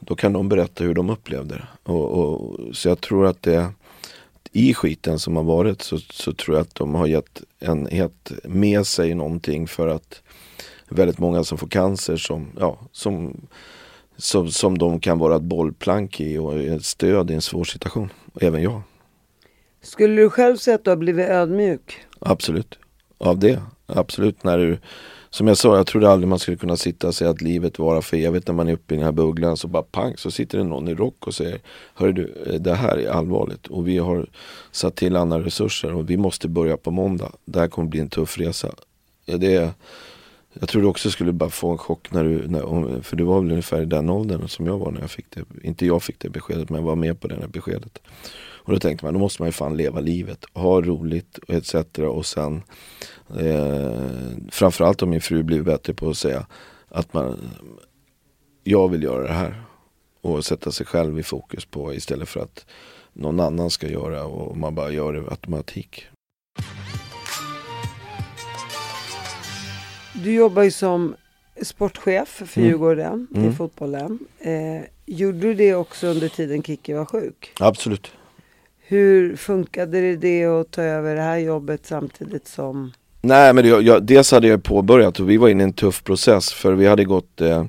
då kan de berätta hur de upplevde det. Och, och, så jag tror att det i skiten som har varit så, så tror jag att de har gett en helt med sig någonting för att väldigt många som får cancer som, ja, som, som, som de kan vara ett bollplank i och ett stöd i en svår situation. Även jag. Skulle du själv säga att du har blivit ödmjuk? Absolut. Av det. Absolut. När du, som jag sa, jag trodde aldrig man skulle kunna sitta och säga att livet varar för evigt när man är uppe i den här bubblan. Så bara pang så sitter det någon i rock och säger Hör du, eh, det här är allvarligt och vi har satt till andra resurser och vi måste börja på måndag. Det här kommer bli en tuff resa. Ja, Det, jag trodde du också skulle bara få en chock när du, när, för du var väl ungefär i den åldern som jag var när jag fick det. Inte jag fick det beskedet men jag var med på det här beskedet. Och då tänkte man, då måste man ju fan leva livet, ha roligt och etc. Och sen eh, framförallt om min fru blir bättre på att säga att man, jag vill göra det här. Och sätta sig själv i fokus på istället för att någon annan ska göra och man bara gör det automatik. Du jobbar ju som sportchef för Mm. Djurgården i Mm. fotbollen. Eh, gjorde du det också under tiden Kikki var sjuk? Absolut. Hur funkade det, det att ta över det här jobbet samtidigt som... Nej men det, jag, dels hade jag påbörjat och vi var inne i en tuff process för vi hade gått eh,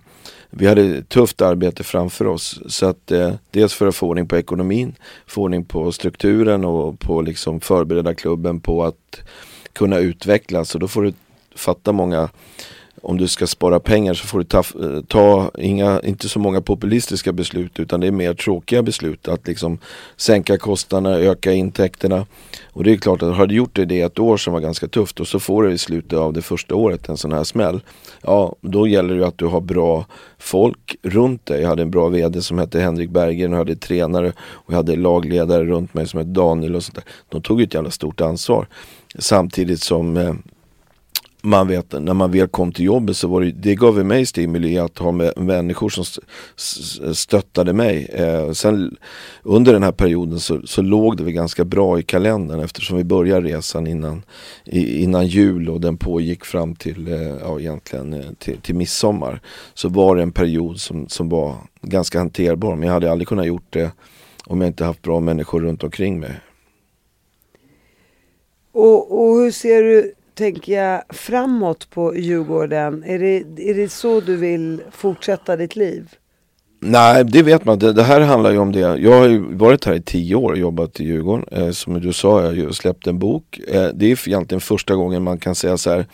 Vi hade ett tufft arbete framför oss. Så att eh, dels för att få ordning på ekonomin Få ordning på strukturen och på liksom förbereda klubben på att kunna utvecklas. Och då får du fatta många om du ska spara pengar så får du ta, ta inga, inte så många populistiska beslut utan det är mer tråkiga beslut. Att liksom sänka kostnaderna, öka intäkterna. Och det är klart att har du gjort det det ett år som var ganska tufft och så får du i slutet av det första året en sån här smäll. Ja, då gäller det ju att du har bra folk runt dig. Jag hade en bra VD som hette Henrik Berggren och jag hade tränare och jag hade lagledare runt mig som hette Daniel och sånt där. De tog ju ett jävla stort ansvar. Samtidigt som eh, man vet, när man väl kom till jobbet så var det, det gav mig stimuli att ha med människor som stöttade mig. Eh, sen under den här perioden så, så låg det väl ganska bra i kalendern eftersom vi började resan innan, i, innan jul och den pågick fram till, eh, ja egentligen eh, till, till midsommar. Så var det en period som, som var ganska hanterbar men jag hade aldrig kunnat gjort det om jag inte haft bra människor runt omkring mig. Och, och hur ser du, tänker jag, framåt på Djurgården? Är det, är det så du vill fortsätta ditt liv? Nej, det vet man. Det, det, här handlar ju om det. Jag har ju varit här i tio år och jobbat i Djurgården. Eh, som du sa, jag har ju släppt en bok. Eh, det är egentligen första gången man kan säga så här.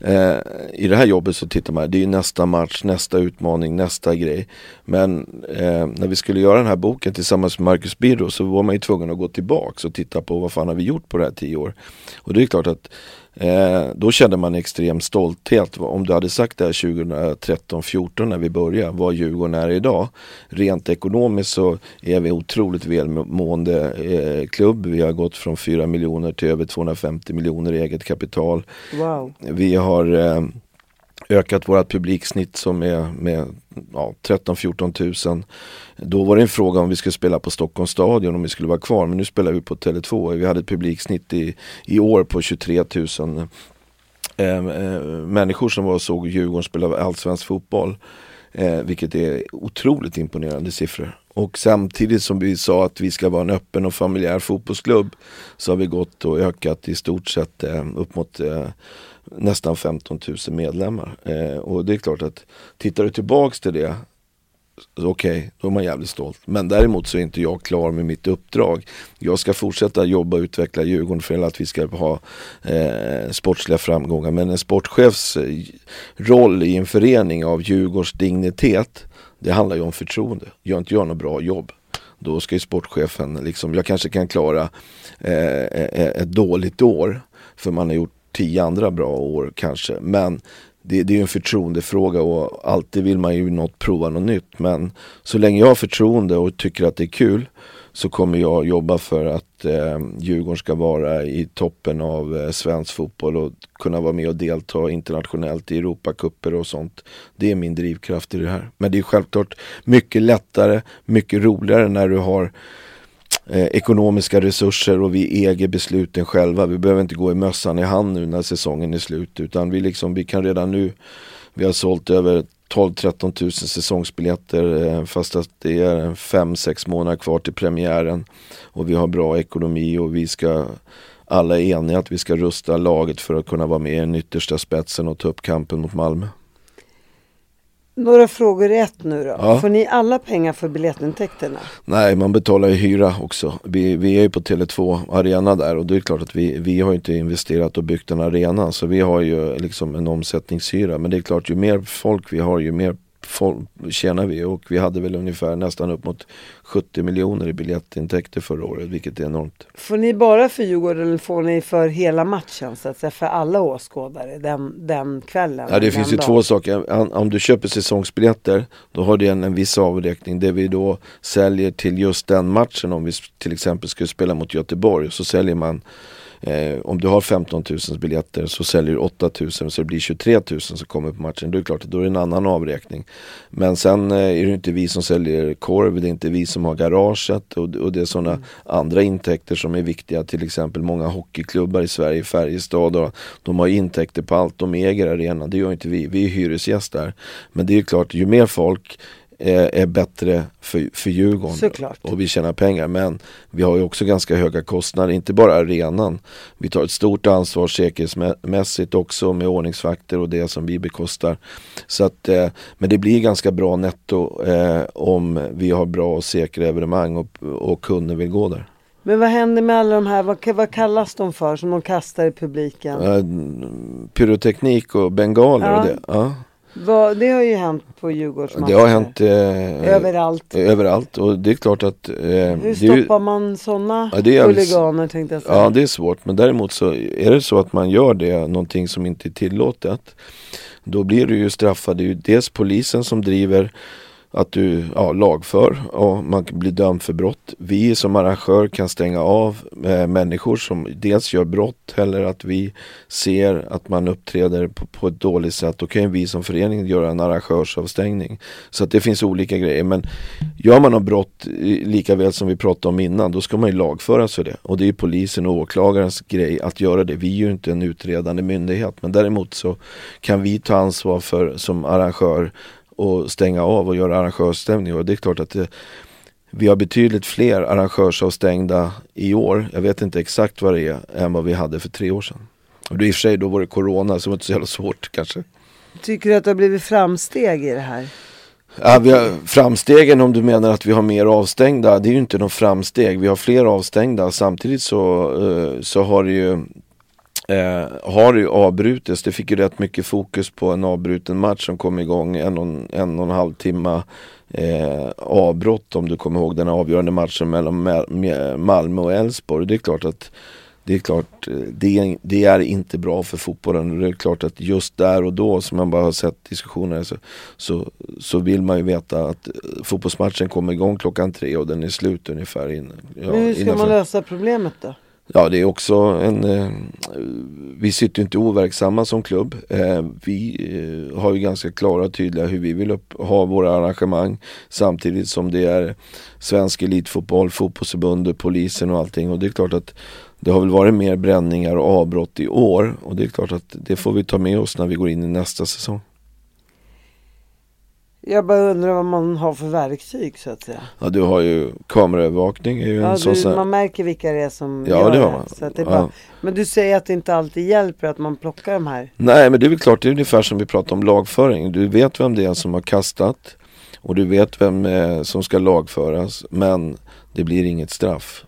Eh, I det här jobbet så tittar man, det är ju nästa match, nästa utmaning, nästa grej. Men eh, när vi skulle göra den här boken tillsammans med Marcus Birro så var man ju tvungen att gå tillbaks och titta på vad fan har vi gjort på det här tio år. Och det är klart att Eh, då kände man extrem stolthet. Om du hade sagt det här 2013-14 när vi började, vad Djurgården är idag. Rent ekonomiskt så är vi otroligt välmående eh, klubb. Vi har gått från 4 miljoner till över 250 miljoner i eget kapital. Wow. Vi har eh, ökat vårt publiksnitt som är med ja, 13-14 000. Då var det en fråga om vi skulle spela på Stockholms stadion om vi skulle vara kvar. Men nu spelar vi på Tele2. Vi hade ett publiksnitt i, i år på 23 000 eh, eh, människor som var och såg Djurgården spela allsvensk fotboll. Eh, vilket är otroligt imponerande siffror. Och samtidigt som vi sa att vi ska vara en öppen och familjär fotbollsklubb så har vi gått och ökat i stort sett eh, upp mot eh, nästan 15 000 medlemmar. Eh, och det är klart att tittar du tillbaks till det okej, okay, då är man jävligt stolt. Men däremot så är inte jag klar med mitt uppdrag. Jag ska fortsätta jobba och utveckla Djurgården för att vi ska ha eh, sportsliga framgångar. Men en sportchefs eh, roll i en förening av Djurgårds dignitet, det handlar ju om förtroende. Gör inte jag något bra jobb, då ska ju sportchefen, liksom, jag kanske kan klara eh, eh ett dåligt år för man har gjort tio andra bra år kanske. Men det, det är en förtroendefråga och alltid vill man ju något, prova något nytt. Men så länge jag har förtroende och tycker att det är kul så kommer jag jobba för att eh, Djurgården ska vara i toppen av eh, svensk fotboll och kunna vara med och delta internationellt i Europacuper och sånt. Det är min drivkraft i det här. Men det är självklart mycket lättare, mycket roligare när du har eh, ekonomiska resurser och vi äger besluten själva. Vi behöver inte gå i mössan i hand nu när säsongen är slut utan vi, liksom, vi kan redan nu, vi har sålt över 12-13 tusen säsongsbiljetter eh, fast att det är 5-6 månader kvar till premiären. Och vi har bra ekonomi och vi ska alla är eniga att vi ska rusta laget för att kunna vara med i den yttersta spetsen och ta upp kampen mot Malmö. Några frågor i ett nu då. Ja. Får ni alla pengar för biljettintäkterna? Nej, man betalar ju hyra också. Vi, vi är ju på Tele2 Arena där och det är klart att vi, vi har inte investerat och byggt en arena så vi har ju liksom en omsättningshyra. Men det är klart, ju mer folk vi har ju mer tjänar vi och vi hade väl ungefär nästan upp mot 70 miljoner i biljettintäkter förra året vilket är enormt. Får ni bara för Djurgården eller får ni för hela matchen så att säga för alla åskådare den, den kvällen? Ja det finns ju dagen. två saker. Om du köper säsongsbiljetter då har det en, en viss avräkning. Det vi då säljer till just den matchen om vi till exempel skulle spela mot Göteborg så säljer man Eh, om du har 15 000 biljetter så säljer du 8 000 så det blir 23 000 som kommer på matchen. Då är det klart att då är det en annan avräkning. Men sen eh, är det inte vi som säljer korv, det är inte vi som har garaget och, och det är sådana mm. andra intäkter som är viktiga. Till exempel många hockeyklubbar i Sverige, Färjestad, och de har intäkter på allt. De äger arenan, det gör inte vi. Vi är hyresgäster. Men det är klart, ju mer folk är, är bättre för, för Djurgården Såklart. och vi tjänar pengar. Men vi har ju också ganska höga kostnader, inte bara arenan. Vi tar ett stort ansvar säkerhetsmässigt också med ordningsvakter och det som vi bekostar. Så att, eh, men det blir ganska bra netto eh, om vi har bra och säkra evenemang och, och kunder vill gå där. Men vad händer med alla de här, vad, vad kallas de för som de kastar i publiken? Uh, pyroteknik och bengaler ja. och det. Ja. Va, det har ju hänt på Djurgårdsmatcher. Det har hänt eh, överallt. överallt och det är klart att eh, Hur stoppar man sådana ja, huliganer tänkte jag säga. Ja det är svårt men däremot så är det så att man gör det, någonting som inte är tillåtet Då blir du ju straffad, det är ju dels polisen som driver att du ja, lagför och man blir dömd för brott. Vi som arrangör kan stänga av eh, människor som dels gör brott eller att vi ser att man uppträder på, på ett dåligt sätt. Då kan vi som förening göra en arrangörsavstängning. Så att det finns olika grejer. Men gör man något brott, lika väl som vi pratade om innan, då ska man ju lagföras för det. Och det är polisen och åklagarens grej att göra det. Vi är ju inte en utredande myndighet. Men däremot så kan vi ta ansvar för som arrangör och stänga av och göra arrangörsstämning. Och det är klart att det, vi har betydligt fler arrangörsavstängda i år, jag vet inte exakt vad det är, än vad vi hade för tre år sedan. Och det i och för sig då var det corona så det var inte så jävla svårt kanske. Tycker du att det har blivit framsteg i det här? Ja, vi har, framstegen om du menar att vi har mer avstängda, det är ju inte någon framsteg. Vi har fler avstängda. Samtidigt så, eh, så har det ju eh, har det ju avbrutits. Det fick ju rätt mycket fokus på en avbruten match som kom igång en och en, och en halv timme eh, avbrott om du kommer ihåg den avgörande matchen mellan Malmö och Elfsborg. Det är klart att det är klart, det är, det är inte bra för fotbollen. Det är klart att just där och då som man bara har sett diskussioner så, så, så vill man ju veta att fotbollsmatchen kommer igång klockan tre och den är slut ungefär. In, ja, Men hur ska innanför. man lösa problemet då? Ja det är också en, eh, vi sitter inte overksamma som klubb. Eh, vi eh, har ju ganska klara och tydliga hur vi vill upp, ha våra arrangemang. Samtidigt som det är svensk elitfotboll, fotbollsförbundet, polisen och allting. Och det är klart att det har väl varit mer bränningar och avbrott i år och det är klart att det får vi ta med oss när vi går in i nästa säsong. Jag bara undrar vad man har för verktyg så att säga. Ja du har ju kameraövervakning. Är ju ja, en sån du, man märker vilka det är som ja, gör det. Har man. Så att det bara, ja. Men du säger att det inte alltid hjälper att man plockar de här? Nej men det är väl klart, det är ungefär som vi pratar om lagföring. Du vet vem det är som har kastat och du vet vem eh, som ska lagföras men det blir inget straff.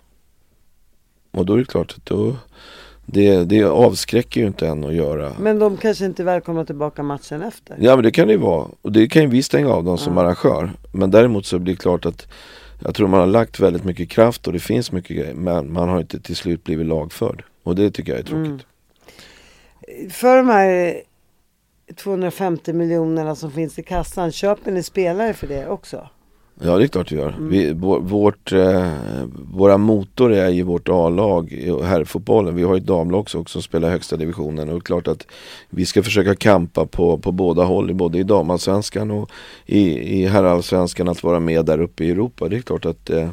Och då är det klart att då, det, det avskräcker ju inte en att göra. Men de kanske inte är välkomna tillbaka matchen efter? Ja men det kan det ju vara. Och det kan ju vi stänga av dem som ja. arrangör. Men däremot så blir det klart att jag tror man har lagt väldigt mycket kraft och det finns mycket grejer. Men man har inte till slut blivit lagförd. Och det tycker jag är tråkigt. Mm. För de här 250 miljonerna som finns i kassan, köper ni spelare för det också? Ja det är klart vi gör. Mm. Vi, vårt, eh, våra motor är ju vårt A-lag i herrfotbollen. Vi har ett damlag också som spelar högsta divisionen och det är klart att vi ska försöka kampa på, på båda håll, både i damallsvenskan och i, i herrallsvenskan att vara med där uppe i Europa. Det är klart att eh,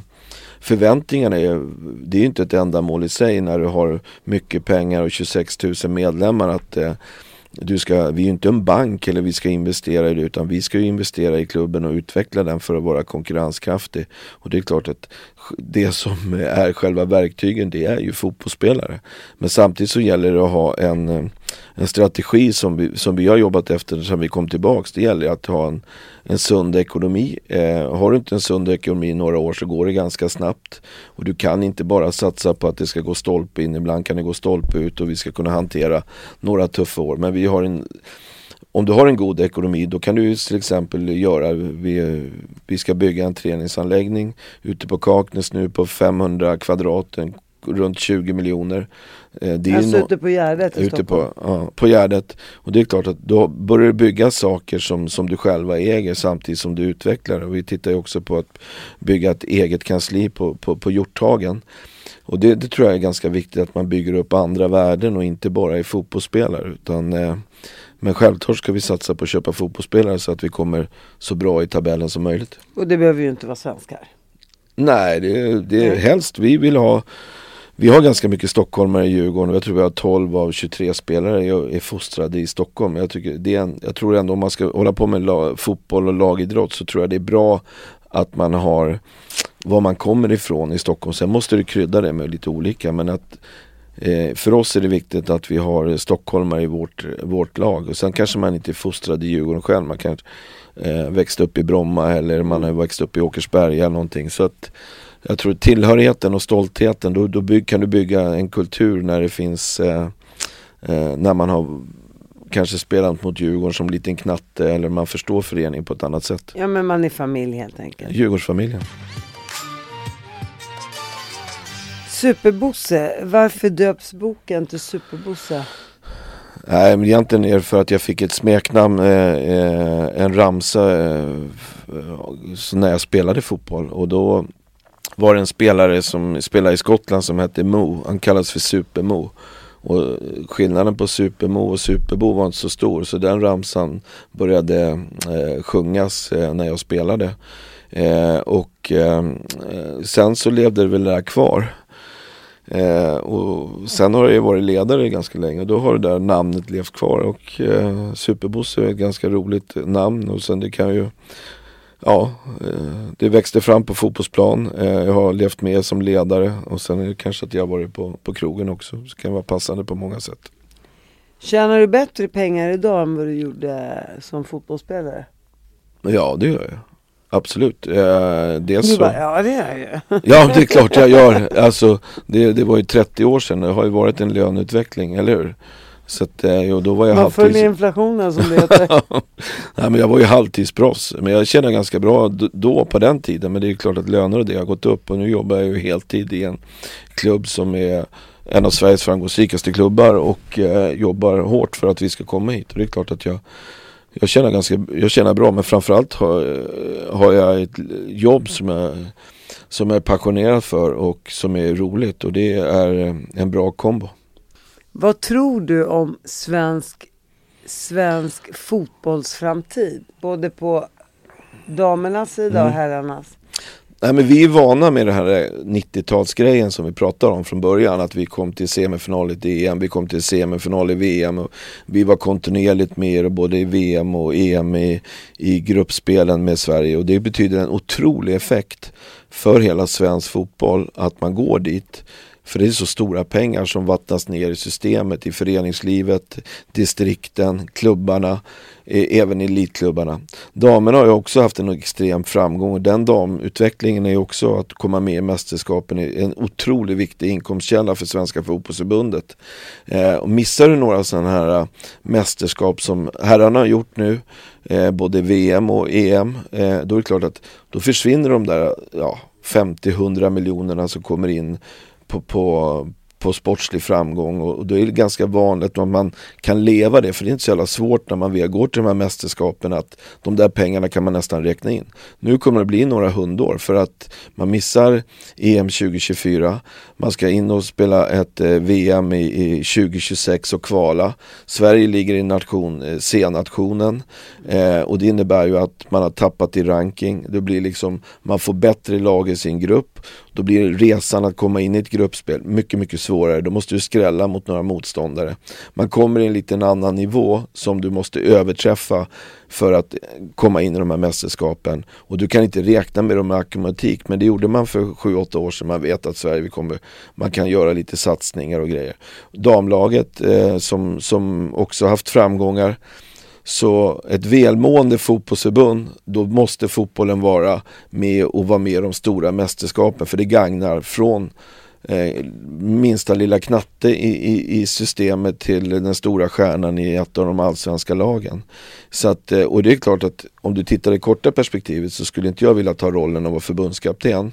förväntningarna är, det är ju inte ett ändamål i sig när du har mycket pengar och 26 000 medlemmar att eh, du ska, vi är ju inte en bank eller vi ska investera i det utan vi ska ju investera i klubben och utveckla den för att vara konkurrenskraftig. Och det är klart att det som är själva verktygen det är ju fotbollsspelare. Men samtidigt så gäller det att ha en, eh, en strategi som vi, som vi har jobbat efter sedan vi kom tillbaks. Det gäller att ha en, en sund ekonomi. Eh, har du inte en sund ekonomi i några år så går det ganska snabbt. Och du kan inte bara satsa på att det ska gå stolpe in, ibland kan det gå stolpe ut och vi ska kunna hantera några tuffa år. Men vi har en om du har en god ekonomi då kan du till exempel göra, vi, vi ska bygga en träningsanläggning ute på Kaknäs nu på 500 kvadrat, runt 20 miljoner. Eh, det är alltså no ute på Gärdet i ute på, ja, på Gärdet. Och det är klart att då börjar du bygga saker som, som du själva äger samtidigt som du utvecklar. Och vi tittar ju också på att bygga ett eget kansli på, på, på Hjorthagen. Och det, det, tror jag är ganska viktigt att man bygger upp andra värden och inte bara är fotbollsspelare. Utan, eh, men självklart ska vi satsa på att köpa fotbollsspelare så att vi kommer så bra i tabellen som möjligt. Och det behöver ju inte vara svenskar. Nej, det, det är helst. Vi vill ha vi har ganska mycket stockholmare i Djurgården jag tror vi har 12 av 23 spelare är, är fostrade i Stockholm. Jag, tycker det är en, jag tror ändå om man ska hålla på med lag, fotboll och lagidrott så tror jag det är bra att man har var man kommer ifrån i Stockholm. Sen måste du krydda det med lite olika men att eh, för oss är det viktigt att vi har stockholmare i vårt, vårt lag. Och sen kanske man inte är fostrad i Djurgården själv. Man kanske eh, växt upp i Bromma eller man har växt upp i Åkersberga eller någonting. Så att jag tror tillhörigheten och stoltheten, då, då bygg, kan du bygga en kultur när det finns eh, eh, när man har kanske spelat mot Djurgården som liten knatte eller man förstår föreningen på ett annat sätt. Ja men man är familj helt enkelt. Djurgårdsfamiljen. Superbosse, varför döps boken till Superbosse? Nej men egentligen är det för att jag fick ett smeknamn, eh, eh en ramsa eh, när jag spelade fotboll och då var det en spelare som spelade i Skottland som hette Mo. Han kallades för Super-Mo. Och skillnaden på Super-Mo och Super-Bo var inte så stor så den ramsan började eh, sjungas eh, när jag spelade. Eh, och eh, sen så levde det väl där kvar. Eh, och sen har jag varit ledare ganska länge och då har det där namnet levt kvar och eh, Superbosse är ett ganska roligt namn och sen det kan ju ja, eh, det växte fram på fotbollsplan. Eh, jag har levt med som ledare och sen är det kanske att jag har varit på, på krogen också. Så det kan vara passande på många sätt. Tjänar du bättre pengar idag än vad du gjorde som fotbollsspelare? Ja, det gör jag. Absolut. Eh, dels Du så... bara, ja det är ju. *laughs* Ja, det är klart jag gör. Alltså, det, det var ju 30 år sedan. Det har ju varit en löneutveckling, eller hur? Så att, eh, och då var jag Man halvtids... följer inflationen som det *laughs* heter. Nej men jag var ju halvtidsproffs. Men jag känner ganska bra då på den tiden. Men det är klart att löner och det har gått upp. Och nu jobbar jag ju heltid i en klubb som är en av Sveriges framgångsrikaste klubbar. Och eh, jobbar hårt för att vi ska komma hit. Och det är klart att jag jag känner, ganska, jag känner bra men framförallt har, har jag ett jobb som jag, som jag är passionerad för och som är roligt och det är en bra kombo. Vad tror du om svensk, svensk fotbollsframtid? Både på damernas sida och herrarnas. Nej men vi är vana med det här eh, 90-talsgrejen som vi pratade om från början. Att vi kom till semifinal i EM, vi kom till semifinal i VM. Och vi var kontinuerligt med både i VM och EM i, i gruppspelen med Sverige. Och det betyder en otrolig effekt för hela svensk fotboll att man går dit. För det är så stora pengar som vattnas ner i systemet, i föreningslivet, distrikten, klubbarna, Även i elitklubbarna. Damerna har ju också haft en extrem framgång och den damutvecklingen är ju också att komma med i mästerskapen är en otroligt viktig inkomstkälla för Svenska fotbollsförbundet. Eh, och missar du några sådana här eh, mästerskap som herrarna har gjort nu, eh, både VM och EM, eh, då är det klart att då försvinner de där ja, 50-100 miljonerna som kommer in på, på, på sportslig framgång och, och då är det ganska vanligt att man kan leva det för det är inte så jävla svårt när man väl går till de här mästerskapen att de där pengarna kan man nästan räkna in. Nu kommer det bli några hundår för att man missar EM 2024, man ska in och spela ett eh, VM i, i 2026 och kvala. Sverige ligger i nation, eh, C-nationen eh, och det innebär ju att man har tappat i ranking. Det blir liksom, man får bättre lag i sin grupp. Då blir resan att komma in i ett gruppspel mycket, mycket svårare. Då måste du skrälla mot några motståndare. Man kommer i en liten annan nivå som du måste överträffa för att komma in i de här mästerskapen. Och du kan inte räkna med dem med automatik, men det gjorde man för 7-8 år sedan. Man vet att Sverige kommer, man kan göra lite satsningar och grejer. Damlaget eh, som, som också haft framgångar så ett välmående fotbollsförbund, då måste fotbollen vara med och vara med i de stora mästerskapen för det gagnar från eh, minsta lilla knatte i, i, i systemet till den stora stjärnan i ett av de allsvenska lagen. Så att, eh, och det är klart att om du tittar i korta perspektivet så skulle inte jag vilja ta rollen av att vara förbundskapten.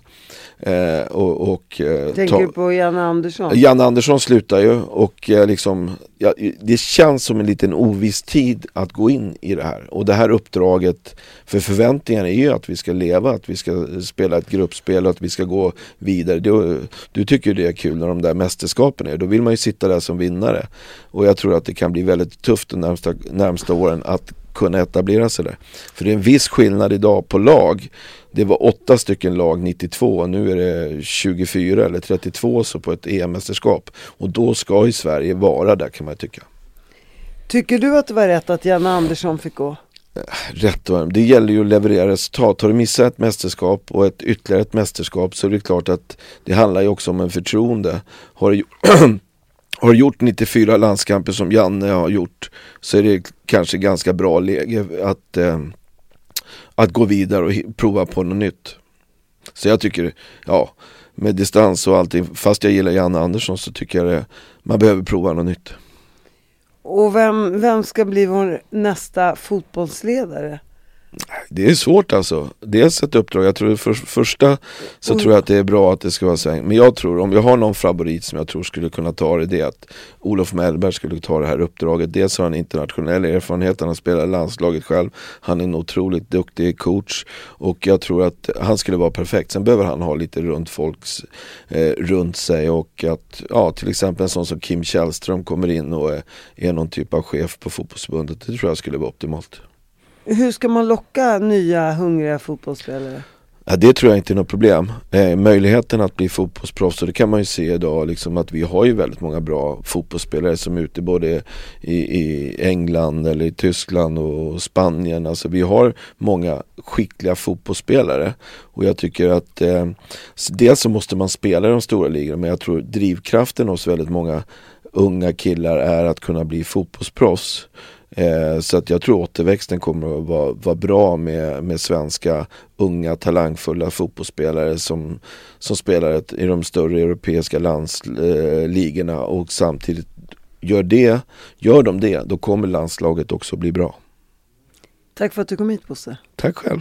Eh, och, och, eh, Tänker du på Janne Andersson? Janne Andersson slutar ju och liksom, ja, det känns som en liten oviss tid att gå in i det här. Och det här uppdraget, för förväntningarna är ju att vi ska leva, att vi ska spela ett gruppspel och att vi ska gå vidare. Du, du tycker tycker det är kul när de där mästerskapen är, då vill man ju sitta där som vinnare. Och jag tror att det kan bli väldigt tufft de närmsta, närmsta åren att kunna etablera sig där. För det är en viss skillnad idag på lag. Det var åtta stycken lag 92 och nu är det 24 eller 32 så på ett EM-mästerskap. Och då ska ju Sverige vara där kan man ju tycka. Tycker du att det var rätt att Janne Andersson fick gå? Eh, rätt och Det gäller ju att leverera resultat. Har du missat ett mästerskap och ett ytterligare ett mästerskap så är det klart att det handlar ju också om en förtroende. Har du, *clears throat* har du gjort 94 landskamper som Janne har gjort så är det kanske ganska bra läge att, eh, att gå vidare och prova på något nytt. Så jag tycker, ja, med distans och allting, fast jag gillar Janne Andersson så tycker jag det, man behöver prova något nytt. Och vem, vem ska bli vår nästa fotbollsledare? Det är svårt alltså. Dels ett uppdrag, jag tror för första så Mm. tror jag att det är bra att det ska vara sväng. Men jag tror, om jag har någon favorit som jag tror skulle kunna ta det, det är att Olof Mellberg skulle ta det här uppdraget. Dels har han internationell erfarenhet, han har spelat landslaget själv. Han är en otroligt duktig coach och jag tror att han skulle vara perfekt. Sen behöver han ha lite runt folks eh, runt sig och att, ja till exempel en sån som Kim Källström kommer in och är, är någon typ av chef på fotbollsförbundet. Det tror jag skulle vara optimalt. Hur ska man locka nya hungriga fotbollsspelare? Ja, det tror jag inte är något problem. Eh, möjligheten att bli fotbollsproffs, och det kan man ju se idag liksom att vi har ju väldigt många bra fotbollsspelare som är ute både i, i England eller i Tyskland och Spanien. Alltså vi har många skickliga fotbollsspelare. Och jag tycker att eh, dels så måste man spela i de stora ligorna men jag tror drivkraften hos väldigt många unga killar är att kunna bli fotbollsproffs. Eh, så att jag tror återväxten kommer att vara, vara bra med, med svenska unga talangfulla fotbollsspelare som, som spelar ett, i de större europeiska landsligorna eh, och samtidigt gör det, gör de det, då kommer landslaget också bli bra. Tack för att du kom hit Bosse. Tack själv.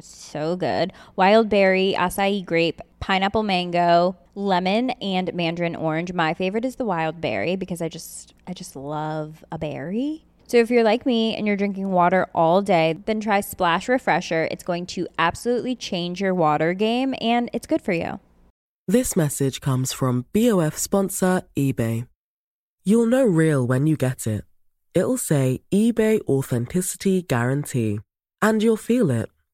so good. Wild berry, acai grape, pineapple mango, lemon, and mandarin orange. My favorite is the wild berry because I just I just love a berry. So if you're like me and you're drinking water all day, then try Splash Refresher. It's going to absolutely change your water game and it's good for you. This message comes from BOF sponsor eBay. You'll know real when you get it. It'll say eBay Authenticity Guarantee, and you'll feel it.